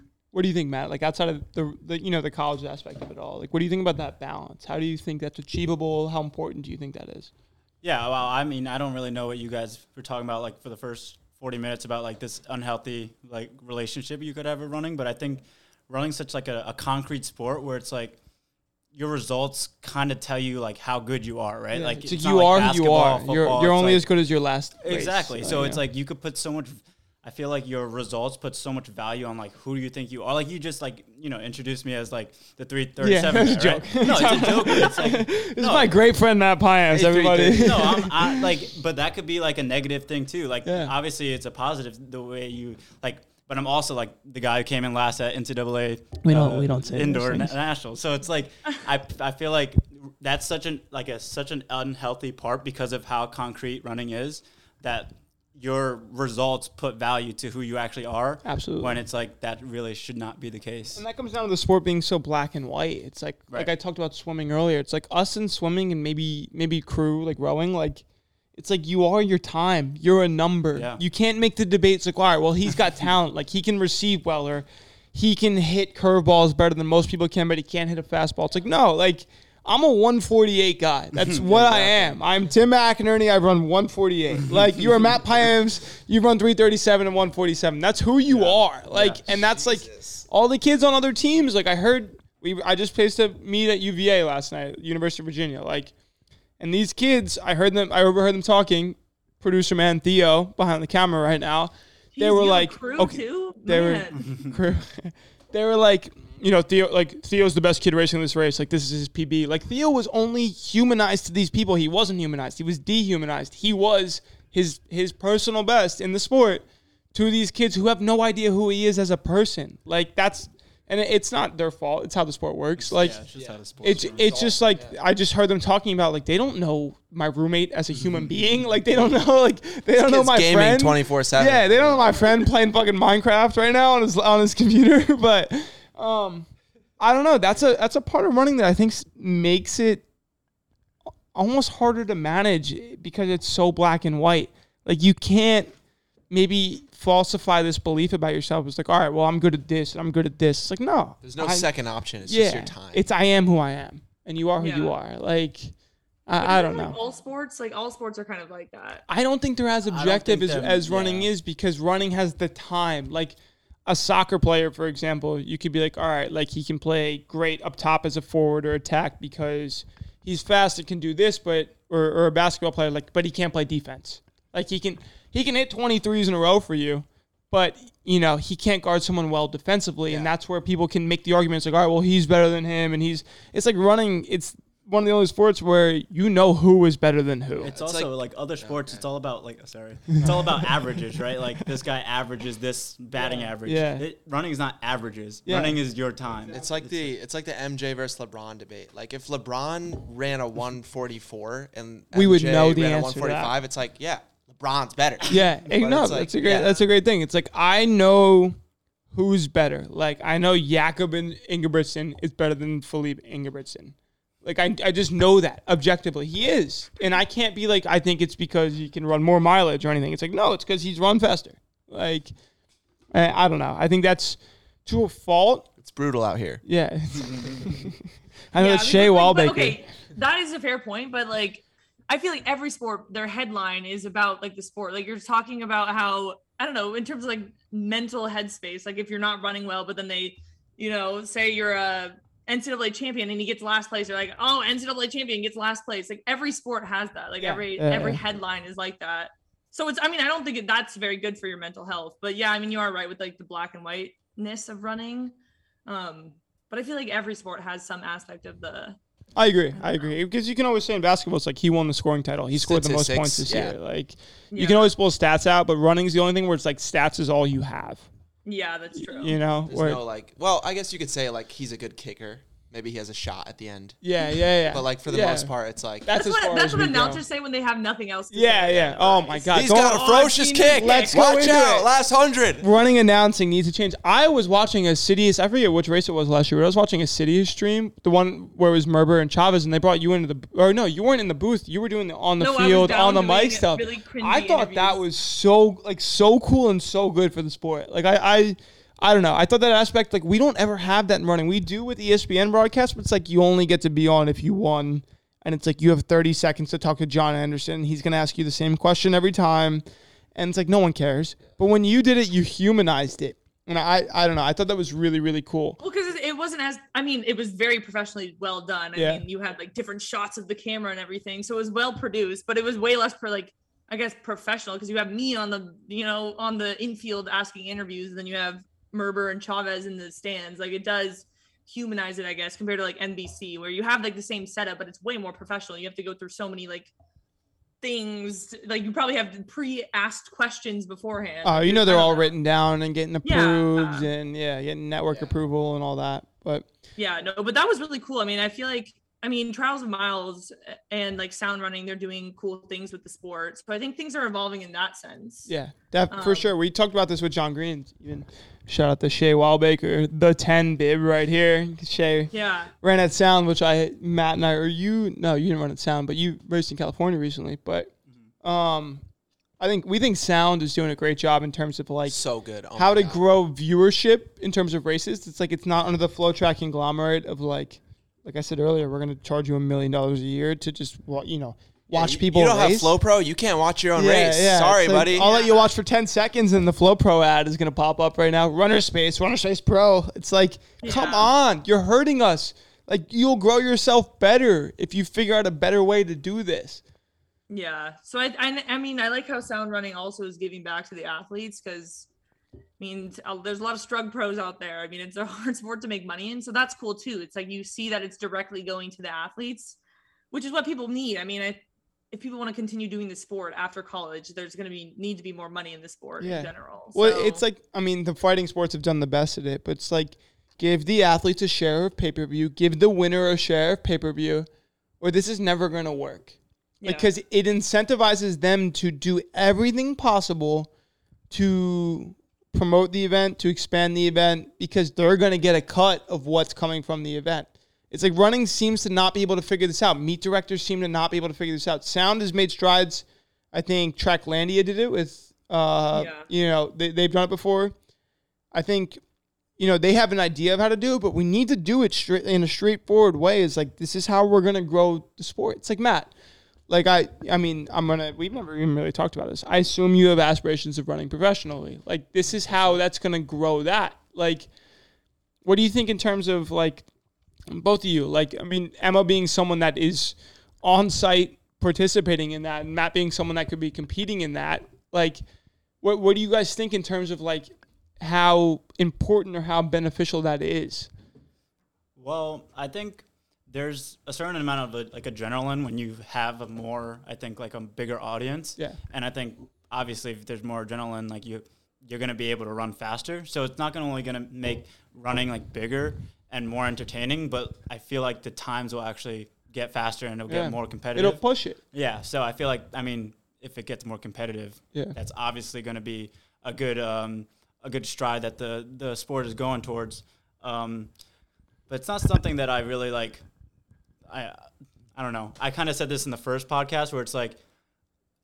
what do you think, Matt? Like outside of the, the you know the college aspect of it all, like what do you think about that balance? How do you think that's achievable? How important do you think that is? Yeah, well, I mean, I don't really know what you guys were talking about, like for the first forty minutes about like this unhealthy like relationship you could have with running. But I think running's such like a, a concrete sport where it's like your results kind of tell you like how good you are, right? Yeah, Like it's it's like not you like are who you are. You're you're only like- as good as your last. race. Exactly. So yeah. it's like you could put so much I feel like your results put so much value on like who do you think you are. Like you just like you know introduced me as like the three thirty seven. Yeah, it's a joke. No, it's a joke. It's like This is no. my great friend Matt Payamps, everybody. no, I'm I, like, but that could be like a negative thing too. Like, Yeah. obviously, it's a positive the way you like. But I'm also like the guy who came in last at NCAA. We don't- uh, we don't say indoor na- national. So it's like I I feel like that's such an like a such an unhealthy part because of how concrete running is that your results put value to who you actually are. Absolutely. When it's like that really should not be the case. And that comes down to the sport being so black and white. It's like like I talked about swimming earlier. It's like us in swimming and maybe maybe crew like rowing. Like it's like you are your time. You're a number. Yeah. You can't make the debates like all right. Well, he's got talent. Like he can receive well or he can hit curveballs better than most people can, but he can't hit a fastball. It's like no, like. I'm a 148 guy. That's what I am. I'm Tim McInerney. I run 148. Like you're Matt Payamps. You run 337 and 147. That's who you are. Like, and that's like all the kids on other teams. Like I heard, we I just placed a meet at UVA last night, University of Virginia. Like, and these kids, I heard them. I overheard them talking. Producer man Theo behind the camera right now. They Jeez, were you have a like, crew okay, too? they were crew. they were like, you know, Theo, like Theo's the best kid racing in this race. Like this is his PB. Like Theo was only humanized to these people. He wasn't humanized. He was dehumanized. He was his his personal best in the sport to these kids who have no idea who he is as a person. Like that's and it's not their fault. It's how the sport works. Like yeah, it's just how the sport it's it's just like I just heard them talking about like they don't know my roommate as a human being. Like they don't know like they don't know my gaming friend 24/7. Yeah, they don't know my friend playing fucking Minecraft right now on his on his computer. But um, I don't know. That's a that's a part of running that I think makes it almost harder to manage because it's so black and white. Like you can't maybe falsify this belief about yourself. It's like, all right, well, I'm good at this and I'm good at this. It's like, no, There's no I- second option. It's yeah, just your time. it's I am who I am, and you are who you are. Like, I, I don't like, know. All sports, like all sports, are kind of like that. I don't think they're as objective as, as running yeah. is because running has the time. Like a soccer player, for example, you could be like, all right, like he can play great up top as a forward or attack because he's fast and can do this, but or, or a basketball player, like, but he can't play defense. Like he can he can hit 23s in a row for you, but you know he can't guard someone well defensively, and that's where people can make the arguments like, all right, well he's better than him, and he's it's like running. It's one of the only sports where you know who is better than who. It's, It's also like- like, other sports. It's all about like oh, sorry. It's all about averages, right? Like this guy averages this batting average. Yeah. It, running is not averages. Yeah. Running is your time. It's like the it's like the MJ versus LeBron debate. Like if LeBron ran a 144 and We would know the ran answer to that. 145, it's like yeah, LeBron's better. Yeah, But no, it's like, that's a great yeah. that's a great thing. It's like I know who's better. Like I know Jakob and Ingebrigtsen is better than Filip Ingebrigtsen. Like I, I just know that objectively he is, and I can't be like I think it's because he can run more mileage or anything. It's like no, it's because he's run faster. Like I, I don't know. I think that's to a fault. It's brutal out here. Yeah, I know Yeah, it's because, Shea like, Wallbaker. Okay, that is a fair point, but like I feel like every sport, their headline is about like the sport. Like you're talking about how I don't know in terms of like mental headspace. Like if you're not running well, but then they, you know, say you're a NCAA champion and he gets last place. You're like, oh, NCAA champion gets last place. Like every sport has that. Like Yeah, every yeah, every headline is like that. So it's. I mean, I don't think that's very good for your mental health. But yeah, I mean, you are right with like the black and whiteness of running. Um, but I feel like every sport has some aspect of the I agree. I agree because you can always say in basketball, it's like he won the scoring title. He scored the most points this yeah. year. Like you can always pull stats out, but running is the only thing where it's like stats is all you have. Yeah, that's true. You know, There's where no like. Well, I guess you could say like he's a good kicker. Maybe he has a shot at the end. yeah, yeah, yeah. But like for the Yeah. most part, it's like that's, that's as what far that's as what we go. announcers say when they have nothing else. to Yeah, say. yeah. Oh my god, he's Don't- got a ferocious kick. Let's go Watch into out, it. last hundred. running announcing needs to change. I was watching a Citius. I forget which race it was last year. But I was watching a Citius stream, the one where it was Merber and Chavez, and they brought you into the. Or no, you weren't in the booth. You were doing the on the No, I was field, down on the doing mic stuff. really cringy I thought that interviews. was so like so cool and so good for the sport. Like I, I, I don't know. I thought that aspect like we don't ever have that in running. We do with ESPN broadcast, but it's like you only get to be on if you won. And it's like you have 30 seconds to talk to John Anderson. He's going to ask you the same question every time. And it's like no one cares. But when you did it, you humanized it. And I I don't know. I thought that was really really cool. Well, because it wasn't as I mean, it was very professionally well done. I Yeah. mean, you had like different shots of the camera and everything, so it was well produced, but it was way less per like I guess professional because you have me on the you know on the infield asking interviews, and then you have Merber and Chavez in the stands. Like it does humanize it, I guess, compared to like NBC where you have like the same setup, but it's way more professional. You have to go through so many like things like you probably have pre-asked questions beforehand. Oh, you know they're don't all written down and getting Yeah. approved and yeah, getting network approval and all that. But Yeah, no, but that was really cool. I mean, I feel like I mean, Trials of Miles and like sound running, they're doing cool things with the sport. So I think things are evolving in that sense. yeah, def- for Um, sure. We talked about this with John Green. Even shout out to Shay Wildbaker, the ten bib right here. Shay Yeah. ran at Sound, which I Matt and I or you no, you didn't run at Sound, but you raced in California recently. But um, I think we think Sound is doing a great job in terms of like so good. Oh how to God. grow viewership in terms of races. It's like it's not under the FloTrack conglomerate of like, like I said earlier, we're gonna charge you a million dollars a year to just wa- you know watch you, people You don't race. have Flow Pro. You can't watch your own Yeah, race. yeah. Sorry, like, buddy. I'll let you watch for ten seconds, and the FloPro ad is gonna pop up right now. Runner Space, Runner Space Pro. It's like, come on, you're hurting us. Like you'll grow yourself better if you figure out a better way to do this. Yeah. So I, I, I mean, I like how sound running also is giving back to the athletes because, I mean, uh, there's a lot of strug pros out there. I mean, it's a hard sport to make money in, so that's cool too. It's like you see that it's directly going to the athletes, which is what people need. I mean, I, if people want to continue doing the sport after college, there's going to be need to be more money in the sport Yeah. in general. Well, So- it's like I mean, the fighting sports have done the best at it, but it's like give the athletes a share of pay per view, give the winner a share of pay per view, or this is never going to work. yeah. Because it incentivizes them to do everything possible to promote the event, to expand the event, because they're going to get a cut of what's coming from the event. It's like running seems to not be able to figure this out. Meet directors seem to not be able to figure this out. Sound has made strides. I think Tracklandia did it with, uh, Yeah. you know, they, they've done it before. I think, you know, they have an idea of how to do it, but we need to do it straight in a straightforward way. It's like this is how we're gonna grow the sport. It's like Matt, like I, I mean, I'm gonna. We've never even really talked about this. I assume you have aspirations of running professionally. Like this is how that's gonna grow that. Like, what do you think in terms of like both of you? Like, I mean, Emma being someone that is on site participating in that, and Matt being someone that could be competing in that. Like, what what do you guys think in terms of like how important or how beneficial that is? Well, I think there's a certain amount of like a adrenaline when you have a more, I think, like a bigger audience. Yeah. And I think obviously if there's more adrenaline, like you, you're gonna be able to run faster. So it's not gonna only gonna make running like bigger and more entertaining, but I feel like the times will actually get faster and it'll Yeah. get more competitive. It'll push it. Yeah, so I feel like I mean, if it gets more competitive, Yeah. that's obviously going to be a good um, a good stride that the the sport is going towards. Um, but it's not something that I really like. I I don't know. I kind of said this in the first podcast where it's like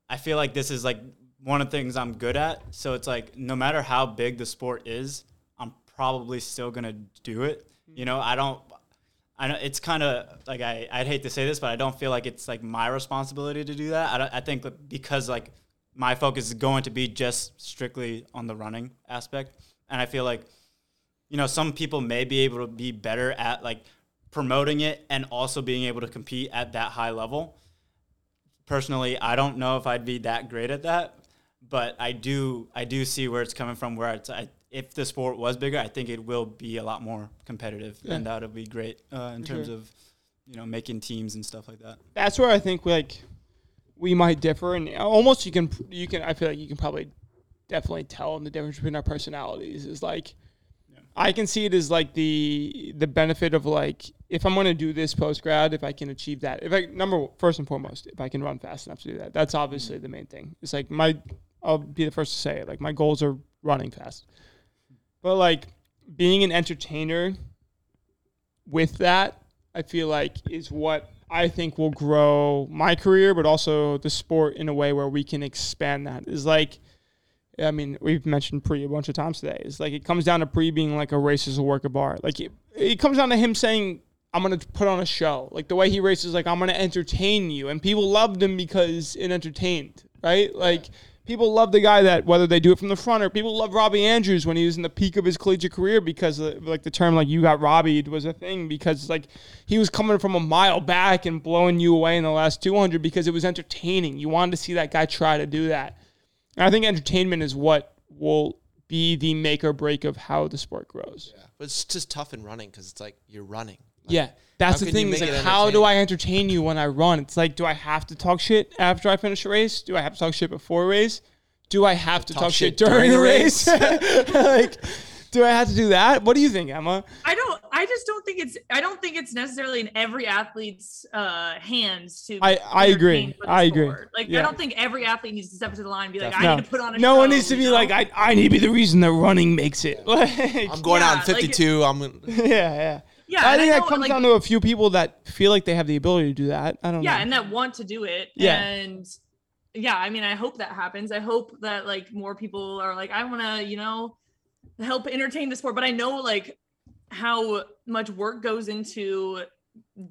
I feel like this is like one of the things I'm good at. So it's like no matter how big the sport is, I'm probably still gonna do it. You know, I don't. I know it's kind of like I I'd hate to say this, but I don't feel like it's like my responsibility to do that. I I think because like my focus is going to be just strictly on the running aspect, and I feel like you know some people may be able to be better at like promoting it and also being able to compete at that high level. Personally, I don't know if I'd be that great at that, but I do I do see where it's coming from. Where it's I, if the sport was bigger, I think it will be a lot more competitive, Yeah. and that would be great uh, in For terms sure. of you know making teams and stuff like that. that's where I think like we might differ, and almost you can you can I feel like you can probably definitely tell the difference between our personalities is like I can see it as like the the benefit of like if I'm going to do this post grad, if I can achieve that, if I number first and foremost, if I can run fast enough to do that, that's obviously mm. the main thing. It's like my I'll be the first to say it. Like my goals are running fast, but like being an entertainer with that, I feel like is what I think will grow my career, but also the sport in a way where we can expand that. Is like, I mean, we've mentioned Pre a bunch of times today. It's like it comes down to Pre being like a race is work of art. Like it, it comes down to him saying, "I'm gonna put on a show." Like the way he races, like I'm gonna entertain you, and people loved him because it entertained, right? Like people love the guy that whether they do it from the front or people love Robbie Andrews when he was in the peak of his collegiate career because uh, like the term like you got Robbie was a thing because like he was coming from a mile back and blowing you away in the last 200 because it was entertaining. You wanted to see that guy try to do that. And I think entertainment is what will be the make or break of how the sport grows. Yeah. But it's just tough in running because it's like you're running. Like, Yeah, that's the thing. Is like, how do? I entertain you when I run? It's like, do I have to talk shit after I finish a race? Do I have to talk shit before a race? Do I have to talk, shit, during, a race? like, do I have to do that? What do you think, Emma? I don't. I just don't think it's. I don't think it's necessarily in every athlete's uh, hands to. I- I agree. entertain for I agree. Like Yeah. I don't think every athlete needs to step to the line and be like, I No, need to put on a. no one needs to be know? like, I, I need to be the reason that running makes it. Like, I'm going out in Yeah, like- 52. I'm yeah, yeah. Yeah, I think that know, comes like, down to a few people that feel like they have the ability to do that. I don't yeah know. and that want to do it Yeah. and yeah i mean i hope that happens i hope that like more people are like i want to you know help entertain the sport but i know like how much work goes into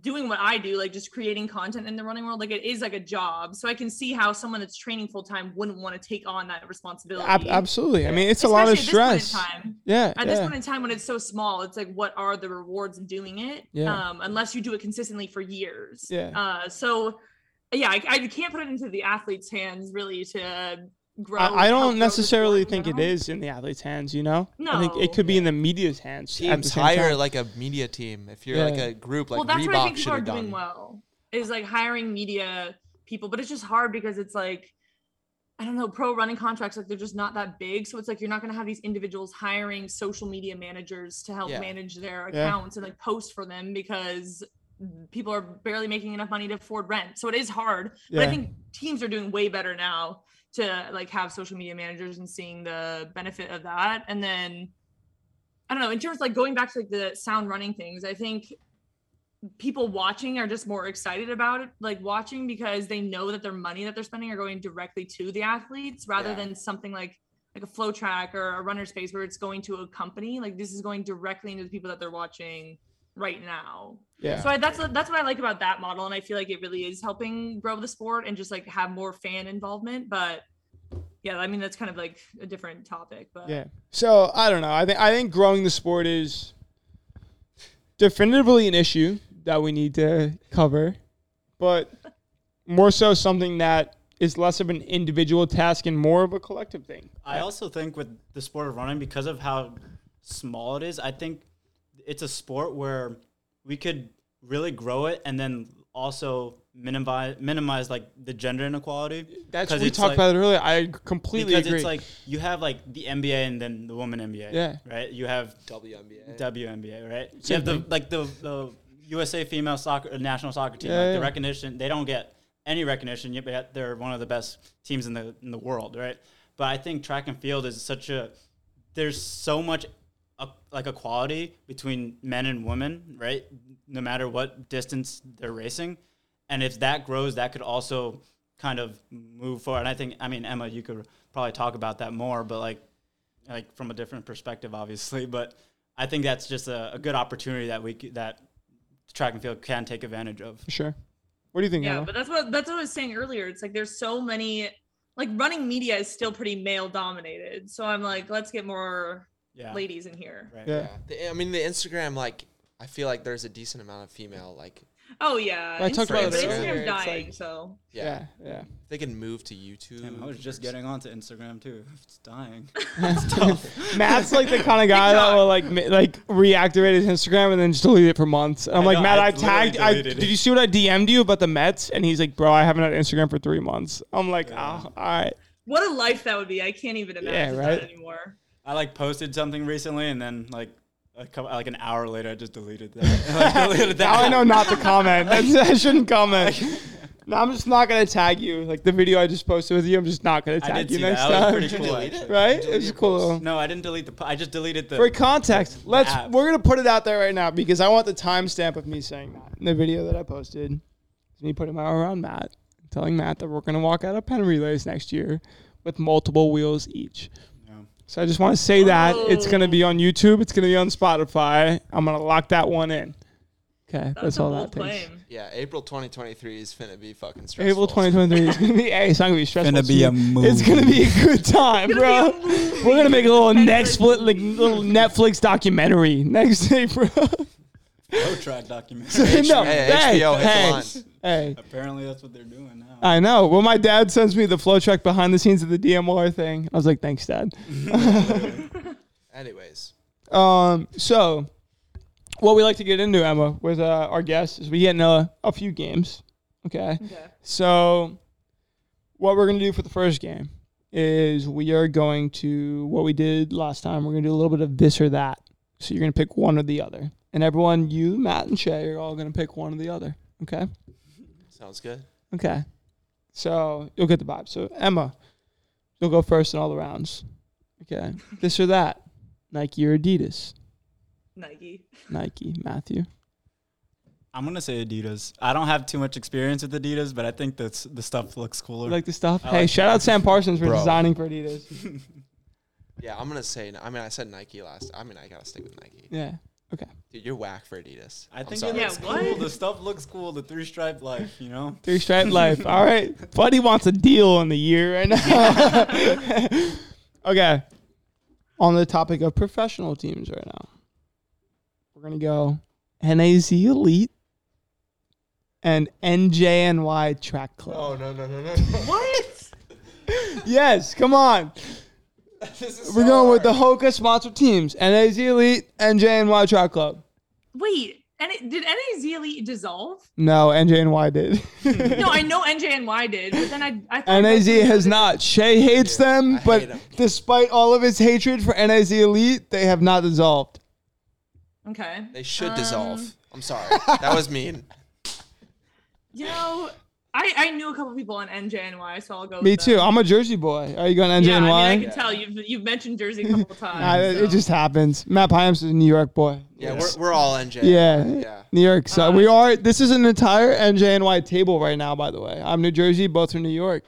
doing what i do like just creating content in the running world like it is like a job so i can see how someone that's training full time wouldn't want to take on that responsibility Ab- absolutely. I mean, it's a lot of Especially stress. point in time. Yeah. at this point in time when it's so small it's like what are the rewards of doing it Yeah. um unless you do it consistently for years Yeah. uh so yeah I, I can't put it into the athlete's hands really to grow I, I don't necessarily think it is in the athlete's hands, you know? I think it could be in the media's hands. at the teams same hire time. like a media team. If you're like a group, like well that's what i Reebok think should people are have doing done. well is like hiring media people but it's just hard because it's like I don't know, pro running contracts, like they're just not that big. So it's like you're not going to have these individuals hiring social media managers to help Yeah. manage their Yeah. accounts and like post for them because people are barely making enough money to afford rent. So it is hard. But Yeah. I think teams are doing way better now to like have social media managers and seeing the benefit of that. And then I don't know, in terms of like going back to like the sound running things, I think people watching are just more excited about it, like watching because they know that their money that they're spending are going directly to the athletes rather Yeah. than something like like a FloTrack or a runner space where it's going to a company. Like this is going directly into the people that they're watching right now. Yeah. So I, that's that's what I like about that model, and I feel like it really is helping grow the sport and just like have more fan involvement. But yeah, I mean that's kind of like a different topic. But Yeah. So I don't know. I think I think growing the sport is definitively an issue that we need to cover, but more so something that is less of an individual task and more of a collective thing. I also think with the sport of running, because of how small it is, I think it's a sport where we could really grow it and then also minimize minimize like the gender inequality. That's 'Cause we talked like- about it earlier. I completely because agree. it's like you have like the NBA and then the women NBA. Yeah. Right. You have WNBA. WNBA, right? You Same have the like the the USA female soccer uh, national soccer team. Yeah, like yeah. the recognition, they don't get any recognition yet, but they're one of the best teams in the in the world, right? But I think track and field is such a there's so much uh, like equality between men and women, right? No matter what distance they're racing, and if that grows, that could also kind of move forward. And I think, I mean, Emma, you could probably talk about that more, but like, like from a different perspective, obviously. But I think that's just a, a good opportunity that we that track and field can take advantage of. Sure. What do you think? yeah, Emma? but that's what that's what I was saying earlier. It's like there's so many like running media is still pretty male dominated. So I'm like, let's get more Yeah. ladies in here. Right. Yeah. Yeah. The- I mean, the Instagram, like, I feel like there's a decent amount of female, like, Oh yeah, I talked about it but earlier, Instagram's it's dying. like- so yeah. yeah, yeah. They can move to YouTube. Damn, I was just or getting onto Instagram too. It's dying. Matt's like the kind of guy that will like ma- like reactivate his Instagram and then just delete it for months. And I'm I like, know, Matt, I I tagged. I, did you see what I DM'd you about the Mets? And he's like, bro, I haven't had Instagram for three months. I'm like, oh, all ah, right. what a life that would be. I can't even imagine right? that anymore. I like posted something recently, and then like a couple, like an hour later, I just deleted that. like, deleted Now I know not to comment. That's, I shouldn't comment. No, I'm just not gonna tag you. Like the video I just posted with you, I'm just not gonna I tag did you see next that. That was time. pretty Did you cool. delete it? actually. Right? Delete It's cool. No, I didn't delete the. po- I just deleted the. For context, let's app. we're gonna put it out there right now because I want the timestamp of me saying that in the video that I posted. It's me putting my arm around Matt, telling Matt that we're gonna walk out of Penn relays next year with multiple wheels each. Yeah. So I just want to say that it's gonna Oh. be on YouTube. It's gonna be on Spotify. I'm gonna lock that one in. Okay, that's, That's, all that takes. claim. Yeah, April 2023 is finna be fucking stressful. April 2023 is gonna be. Hey, it's not gonna be stressful. Gonna be a It's gonna be a good time, bro. gonna be a movie. We're gonna make a little Netflix Netflix, like little Netflix documentary next April. Road track document. no, Hey, hey, HBO, hit hey, hey. Apparently, that's what they're doing now. I know. Well, my dad sends me the FloTrack behind the scenes of the DMR thing. I was like, thanks, dad. Anyways, Um, so what we like to get into, Emma, with uh, our guests is we get into a few games. Okay. Okay. So what we're gonna do for the first game is we are going to what we did last time. We're gonna do a little bit of this or that. So you're gonna pick one or the other, and everyone, you, Matt, and Shay, are all gonna pick one or the other. Okay. sounds good. Okay. So you'll get the vibe. So Emma, you'll go first in all the rounds. Okay. this or that. Nike or Adidas? Nike. Nike. Matthew. I'm gonna say Adidas. I don't have too much experience with Adidas, but I think that's the stuff looks cooler. You like the stuff? I hey, like shout out Sam Parsons for Bro. designing for Adidas. Yeah, I'm gonna say. I mean, I said Nike last. I mean, I gotta stick with Nike. Yeah. Dude, you're whack for Adidas. I I'm think sorry. it looks Yeah, what? cool. The stuff looks cool. The three stripe life, you know. Three stripe life. All right. Buddy wants a deal in the year right now. okay. On the topic of professional teams right now, we're going to go NAZ Elite and NJNY Track Club. Oh no, no, no, no. What? Yes, come on. this is We're so going with the hard. Hoka sponsored teams NAZ Elite, NJNY Track Club. Wait. And it, did NAZ Elite dissolve? No, NJNY did. No, I know NJNY did, but then I I thought NAZ both has not. Shay hates Yeah, them, I but hate 'em. despite all of his hatred for NAZ Elite, they have not dissolved. Okay. They should Um, dissolve. I'm sorry. That was mean. You know, I I knew a couple people on NJNY, so I'll go. Me with too. them. I'm a Jersey boy. Are you going NJNY? Yeah, I mean, I Yeah. can tell you've you've mentioned Jersey a couple times. Nah, it- so. It just happens. Matt Payamps is a New York boy. Yeah, Yes. we're, we're all NJ. Yeah. Yeah. New York. So Uh, we are. This is an entire NJNY table right now. By the way, I'm New Jersey. Both from New York.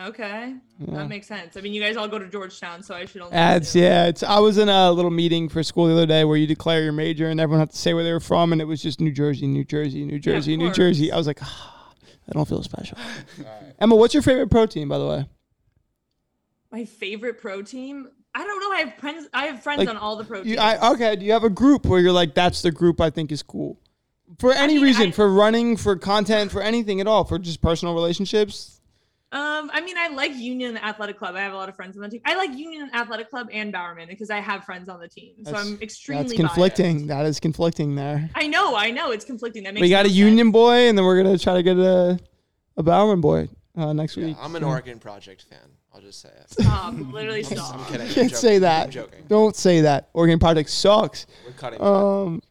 Okay, Yeah. that makes sense. I mean, you guys all go to Georgetown, so I should only. Ads. Yeah. It's. I was in a little meeting for school the other day where you declare your major and everyone had to say where they were from, and it was just New Jersey, New Jersey, New Jersey, New course. Jersey. I was like, ah, I don't feel special. Emma, what's your favorite protein, by the way? My favorite protein? I don't know. I have friends. I have friends Like, on all the pro teams. You, I, okay, do you have a group where you're like, that's the group I think is cool? For any mean, reason, I- for running, for content, for anything at all, for just personal relationships. Um, I mean, I like Union Athletic Club. I have a lot of friends on the team. I like Union Athletic Club and Bowerman because I have friends on the team. So That's- I'm extremely That's biased. conflicting. That is conflicting there. I know, I know, it's conflicting. That makes We got no a Union boy, and then we're gonna try to get a a Bowerman boy uh, next Yeah, week. I'm an So- Oregon Project fan. I'll just say it. Stop, literally stop. I'm kidding. I'm Can't joking. say I'm that. joking. Don't say that. Oregon Project sucks. We're cutting. that. Um.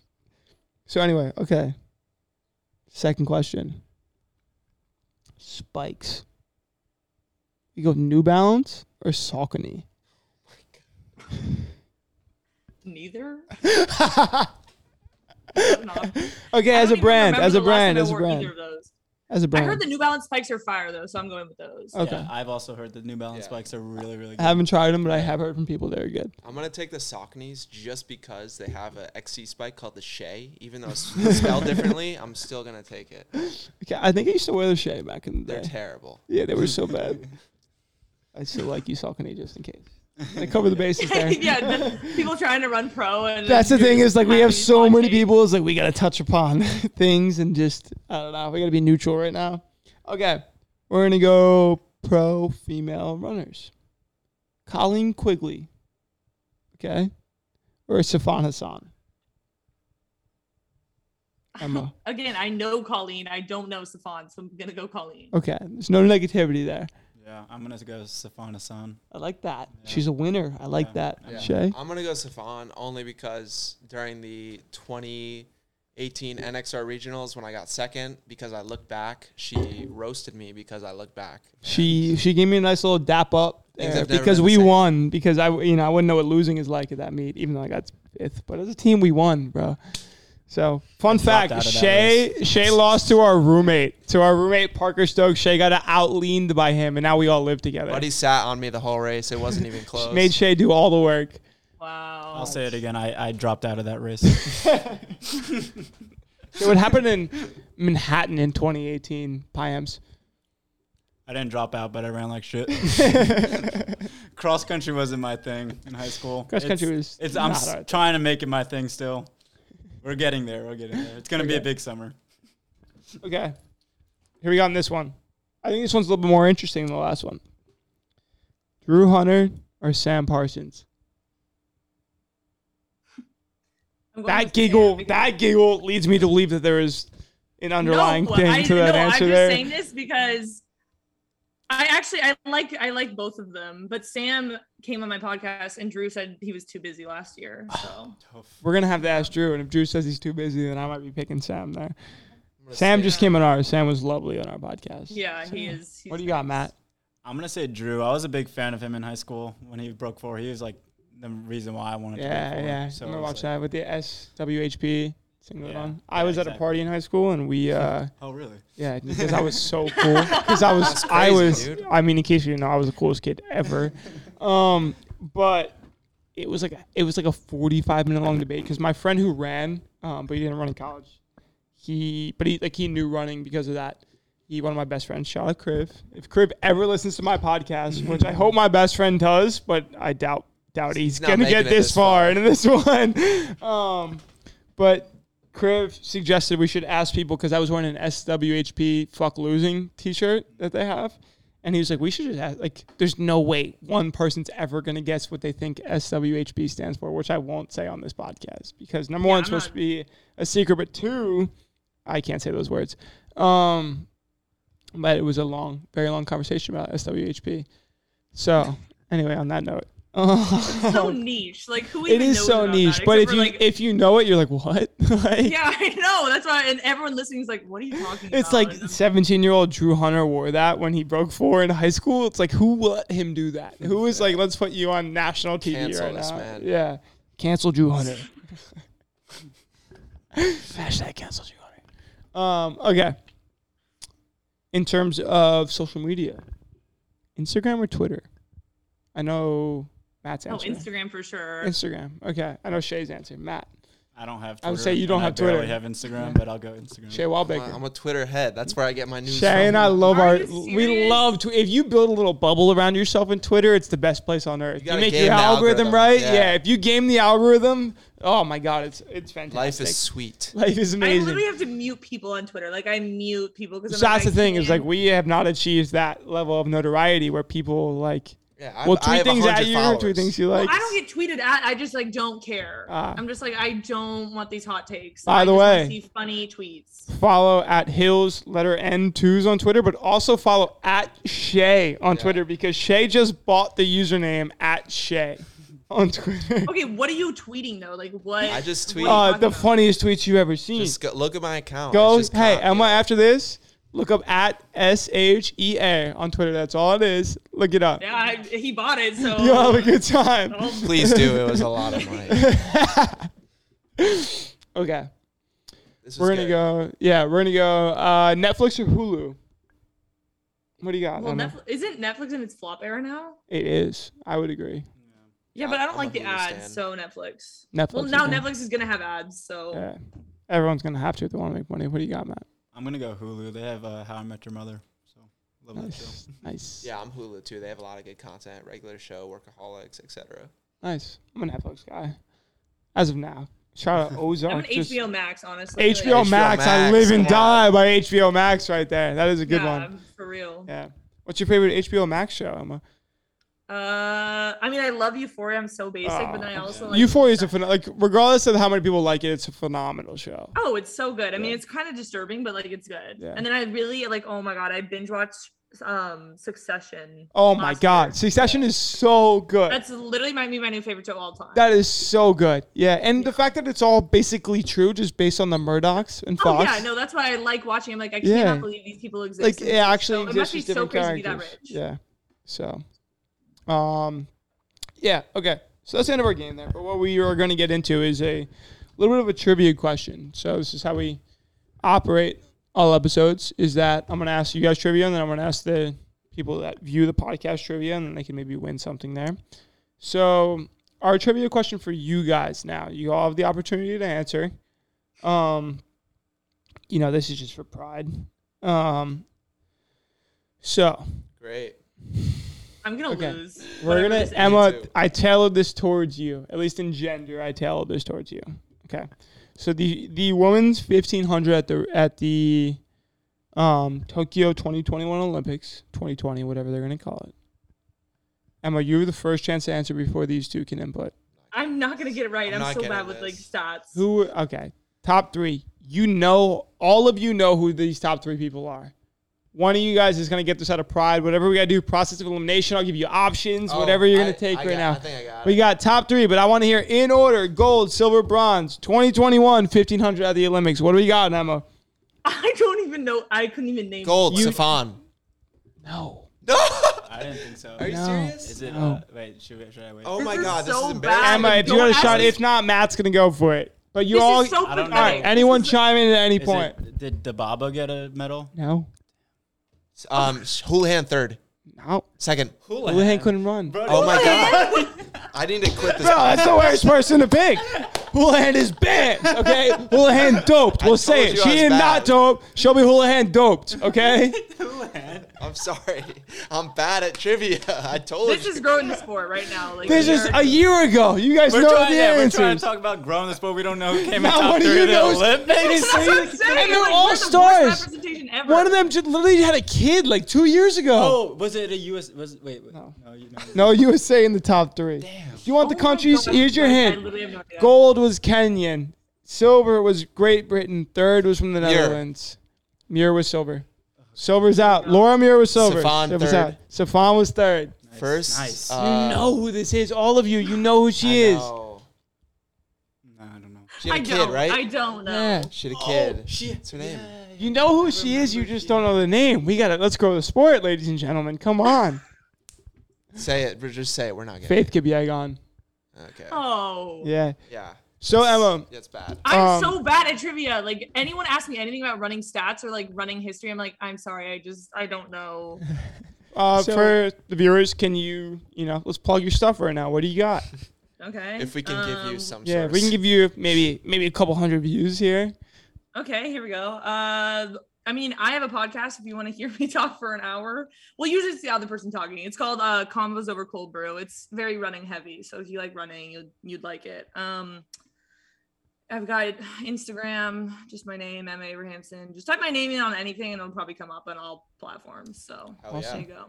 So anyway, okay. Second question. Spikes. You go New Balance or Saucony? Neither. okay, as a brand, as a brand, as a brand, either of those. as a brand. I heard the New Balance spikes are fire though, so I'm going with those. Okay. Yeah, I've also heard the New Balance Yeah. spikes are really, really good. I haven't tried them, but I have heard from people they're good. I'm gonna take the Sauconys just because they have a XC spike called the Shay. Even though it's it's spelled differently, I'm still gonna take it. Okay, I think I used to wear the Shea back in the They're day. terrible. yeah, they were so bad. I still like you, Saucony, just in case. They cover the bases there. yeah, people trying to run pro and That's the thing is like we have so many watching. people. Is like we gotta touch upon things and just I don't know. We gotta be neutral right now. Okay, we're gonna go pro female runners. Colleen Quigley. Okay, or Sifan Hassan. Emma. Again, I know Colleen. I don't know Stefan, so I'm gonna go Colleen. Okay, there's no negativity there. Yeah, I'm gonna go Sifan Hassan. I like that. Yeah. She's a winner. I like Yeah. that. Yeah. Shay. I'm gonna go Sifan only because during the 2018 NXR regionals when I got second, because I looked back, she roasted me because I looked back. She she gave me a nice little dap up Things there have never because we won. Because I you know I wouldn't know what losing is like at that meet, even though I got fifth. But as a team, we won, bro. So fun fact: out of that Shay Shay lost to our roommate, to our roommate Parker Stokes. Shay got out leaned by him, and now we all live together. Buddy sat on me the whole race. It wasn't even close. Made Shay do all the work. Wow. I'll say it again. I, I dropped out of that race. So what happened in Manhattan in 2018? Payamps. I didn't drop out, but I ran like shit. Cross country wasn't my thing in high school. Cross country It's- was It's I'm not s- thing. trying to make it my thing still. We're getting there. We're getting there. It's gonna be a big summer. Okay. Here we go on this one. I think this one's a little bit more interesting than the last one. Drew Hunter or Sam Parsons? That with Sam giggle, that giggle leads me to believe that there is an underlying no, thing I, to that no, answer I'm just there. saying this because I actually I like I like both of them, but Sam came on my podcast and Drew said he was too busy last year. So We're gonna have to ask Drew, and if Drew says he's too busy, then I might be picking Sam there. Sam say- just uh, came on ours. Sam was lovely on our podcast. yeah, he is. he's What do you got, Matt? I'm gonna say Drew. I was a big fan of him in high school when he broke four. He was like the reason why I wanted to Yeah, yeah. So I'm gonna watch like- that with the SWHP singlet Yeah, on. I yeah, was at a party in high school, and we. uh Oh really? Yeah, because I was so cool. Because I was, That's I was. dude. I mean, in case you didn't know, I was the coolest kid ever. Um, but it was like a, it was like a forty-five minute long debate because my friend who ran, um, but he didn't run in college. He, but he like he knew running because of that. He one of my best friends. Shout out Kriv. If Kriv ever listens to my podcast, which I hope my best friend does, but I doubt doubt he's, He's gonna get this this far far. into this one. Um, but Kriv suggested we should ask people because I was wearing an SWHP fuck losing t-shirt that they have. And he was like, we should just ask, like, there's no way one person's ever going to guess what they think SWHP stands for, which I won't say on this podcast because number one, it's I'm supposed not- to be a secret, but two, I can't say those words. Um, but it was a long, very long conversation about SWHP. So, anyway, on that note, so niche. Like who it even is knows so about niche. But if for, you like, if you know it, you're like, what? like, yeah, I know. That's why, and everyone listening is like, "What are you talking about?" It's like 17 year old Drew Hunter wore that when he broke four in high school. It's like, who let him do that? Who is was like, let's put you on national TV Cancel right this now? man. Yeah. Cancel Drew Hunter. Hashtag cancel Drew Hunter. Um, okay. In terms of social media, Instagram or Twitter? I know Matt's oh. Instagram for sure. Instagram. Okay. I know Shay's answer. Matt. I don't have. Twitter, I would say you don't and have I barely Twitter. have Instagram, but I'll go Instagram. Shay I'm Wallbaker. a, I'm a Twitter head. That's where I get my news. Shay and. I love Are our. you We love to. If you build a little bubble around yourself in Twitter, it's the best place on earth. You You, make your algorithm, algorithm. right. Yeah. Yeah. If you game the algorithm, oh my god, it's it's fantastic. Life is sweet. life is amazing. I literally have to mute people on Twitter. Like I mute people because so that's the thing is like we have not achieved that level of notoriety where people like Yeah, I, will I tweet things at you, followers. tweet things you like. I don't get tweeted at. I just like don't care. Ah. I'm just like I don't want these hot takes. By I the just wanna way- see funny tweets. follow at Hills letter N twos on Twitter, but also follow at Shay on Yeah. Twitter because Shay just bought the username at Shay on Twitter. Okay, what are you tweeting though? Like what? I just tweet- Uh, the about? funniest tweets you ever seen. Just go, look at my account. Go, hey, con- Emma, after this, look up at S H E A on Twitter. That's all it is. Look it up. Yeah, I, he bought it, so You'll have a good time. Oh, Please do. It was a lot of money. Okay. This We're gonna good. go. Yeah, we're gonna go. Uh, Netflix or Hulu? What do you got? well, Netflix, isn't Netflix in its flop era now? It is. I would agree. Yeah, Yeah, but I don't I'm like the Hulu ads, so Netflix. Netflix. Well, now okay. Netflix is gonna have ads, so Yeah. Everyone's gonna have to if they want to make money. What do you got, Matt? I'm gonna go Hulu. They have uh, How I Met Your Mother, so love that show. Nice. Nice. Yeah, I'm Hulu too. They have a lot of good content, regular show, workaholics, etc. Nice. I'm a Netflix guy. As of now. Shout out Ozark. I'm an HBO Max, honestly. HBO, Like, HBO Max. I live and come die by HBO Max right there. That is a good yeah, one. for real. Yeah. What's your favorite HBO Max show, Emma? Uh, I mean, I love Euphoria. I'm so basic, but then I Oh. also like Euphoria is a phen- like regardless of how many people like it, it's a phenomenal show. Oh, it's so good. I mean, it's kind of disturbing, but like it's good. Yeah. And then I really like. Oh my god, I binge watched um Succession. Oh my god, year. Succession is so good. That's literally might be my new favorite show of all time. that is so good. Yeah, and the fact that it's all basically true, just based on the Murdochs and oh Fox. yeah, no, that's why I like watching. I'm like, I Yeah. cannot believe these people exist. like and it actually so, it must be so different crazy to be that rich. Yeah. So, um, yeah. Okay. So that's the end of our game there. But what we are going to get into is a little bit of a trivia question. So this is how we operate all episodes. Is that I'm going to ask you guys trivia, and then I'm going to ask the people that view the podcast trivia, and then they can maybe win something there. So our trivia question for you guys now. You all have the opportunity to answer. Um, you know, this is just for pride. Um, so Great. I'm gonna Okay. lose. we're gonna. Emma. I tailored this towards you, at least in gender. I tailored this towards you. Okay. So the the women's fifteen hundred at the at the um Tokyo twenty twenty one Olympics twenty twenty whatever they're gonna call it. Emma, you're the first chance to answer before these two can input. I'm not gonna get it right. I'm I'm, so bad with like stats. Who? Okay, top three. You know, all of you know who these top three people are. One of you guys is gonna get this out of pride. Whatever we gotta do, process of elimination. I'll give you options. whatever you're gonna Oh, take I right got- now. I think I got We it. got top three, but I want to hear in order: gold, silver, bronze. 2021, 1500 at the Olympics. What do we got, Emma? I don't even know. I couldn't even name. Gold, You- Sifan. No. No. I didn't think so. Are you No. serious? Is it? No. Uh, wait, should, we, should I wait? oh This my is god, this so is bad. embarrassing. Emma, if you don't a shot, if not, Matt's gonna go for it. But you This all, is so I don't know. all right. Anyone is- chime in at any Is point? it, did Dibaba get a medal? No. Um, Houlihan third, No. second. Houlihan couldn't run. Oh my god. I need to quit this. Bro, that's the worst person to pick. Houlihan is banned. Okay, Houlihan doped. We'll say it. you I She was is not dope. She'll be Houlihan doped. Okay. I'm sorry. I'm bad at trivia. I told This you. is growing the sport right now. Like This we is are- a year ago. You guys We're know trying, the yeah, we're trying answers. to talk about growing the sport. We don't know who came in Not top one of three you of the knows. Olympics. That's what I'm saying. And they're like, all we're the worst stars. representation ever. One of them just literally had a kid like two years ago. Oh, was it a U.S. Was wait, wait No. no, you know. No, you were saying the top three. Damn. Do you want the Oh my countries? God. Here's your I hint. literally have no idea. Gold was Kenyan. Silver was Great Britain. Third was from the Netherlands. Muir was silver. Silver's out. Laura Muir was silver. Sifan Silver's third. out. Sifan was third. First. Nice. you uh, know who this is. All of you. You know who she I is. know. No, I don't know. She had I a kid, don't. right? I don't know. Yeah. She had a kid. she- What's her name? You know who she is. You just don't know the name. We got it. Let's grow the sport, ladies and gentlemen. Come on. Say it. Just say it. We're not getting. Faith Kipyegon. it. Okay. Oh. Yeah. Yeah. So Emma, That's bad. I'm Um, so bad at trivia. Like anyone asks me anything about running stats or like running history, I'm like, I'm sorry, I just I don't know. uh, So- for the viewers, can you, you know, let's plug your stuff right now. What do you got? Okay. If we can give Um, you some. Yeah, source. we can give you maybe maybe a couple hundred views here. Okay, here we go. Uh, I mean, I have a podcast. If you want to hear me talk for an hour, well, usually it's the other person talking. It's called uh, Convos Over Cold Brew. It's very running heavy, so if you like running, you'd you'd like it. Um, I've got Instagram, just my name, Emma Abrahamson. Just type my name in on anything, and it'll probably come up on all platforms. So Hell yeah. there you go.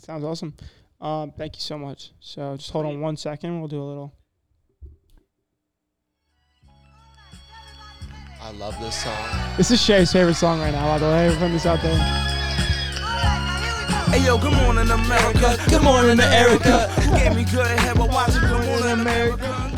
Sounds awesome. Um, thank you so much. So just hold on one second. We'll do a little. I love this song. This is Shay's favorite song right now, by the way. Everyone this out there. Hey yo, good morning America. Good morning America. Gave me good head, but watch it. Good morning America.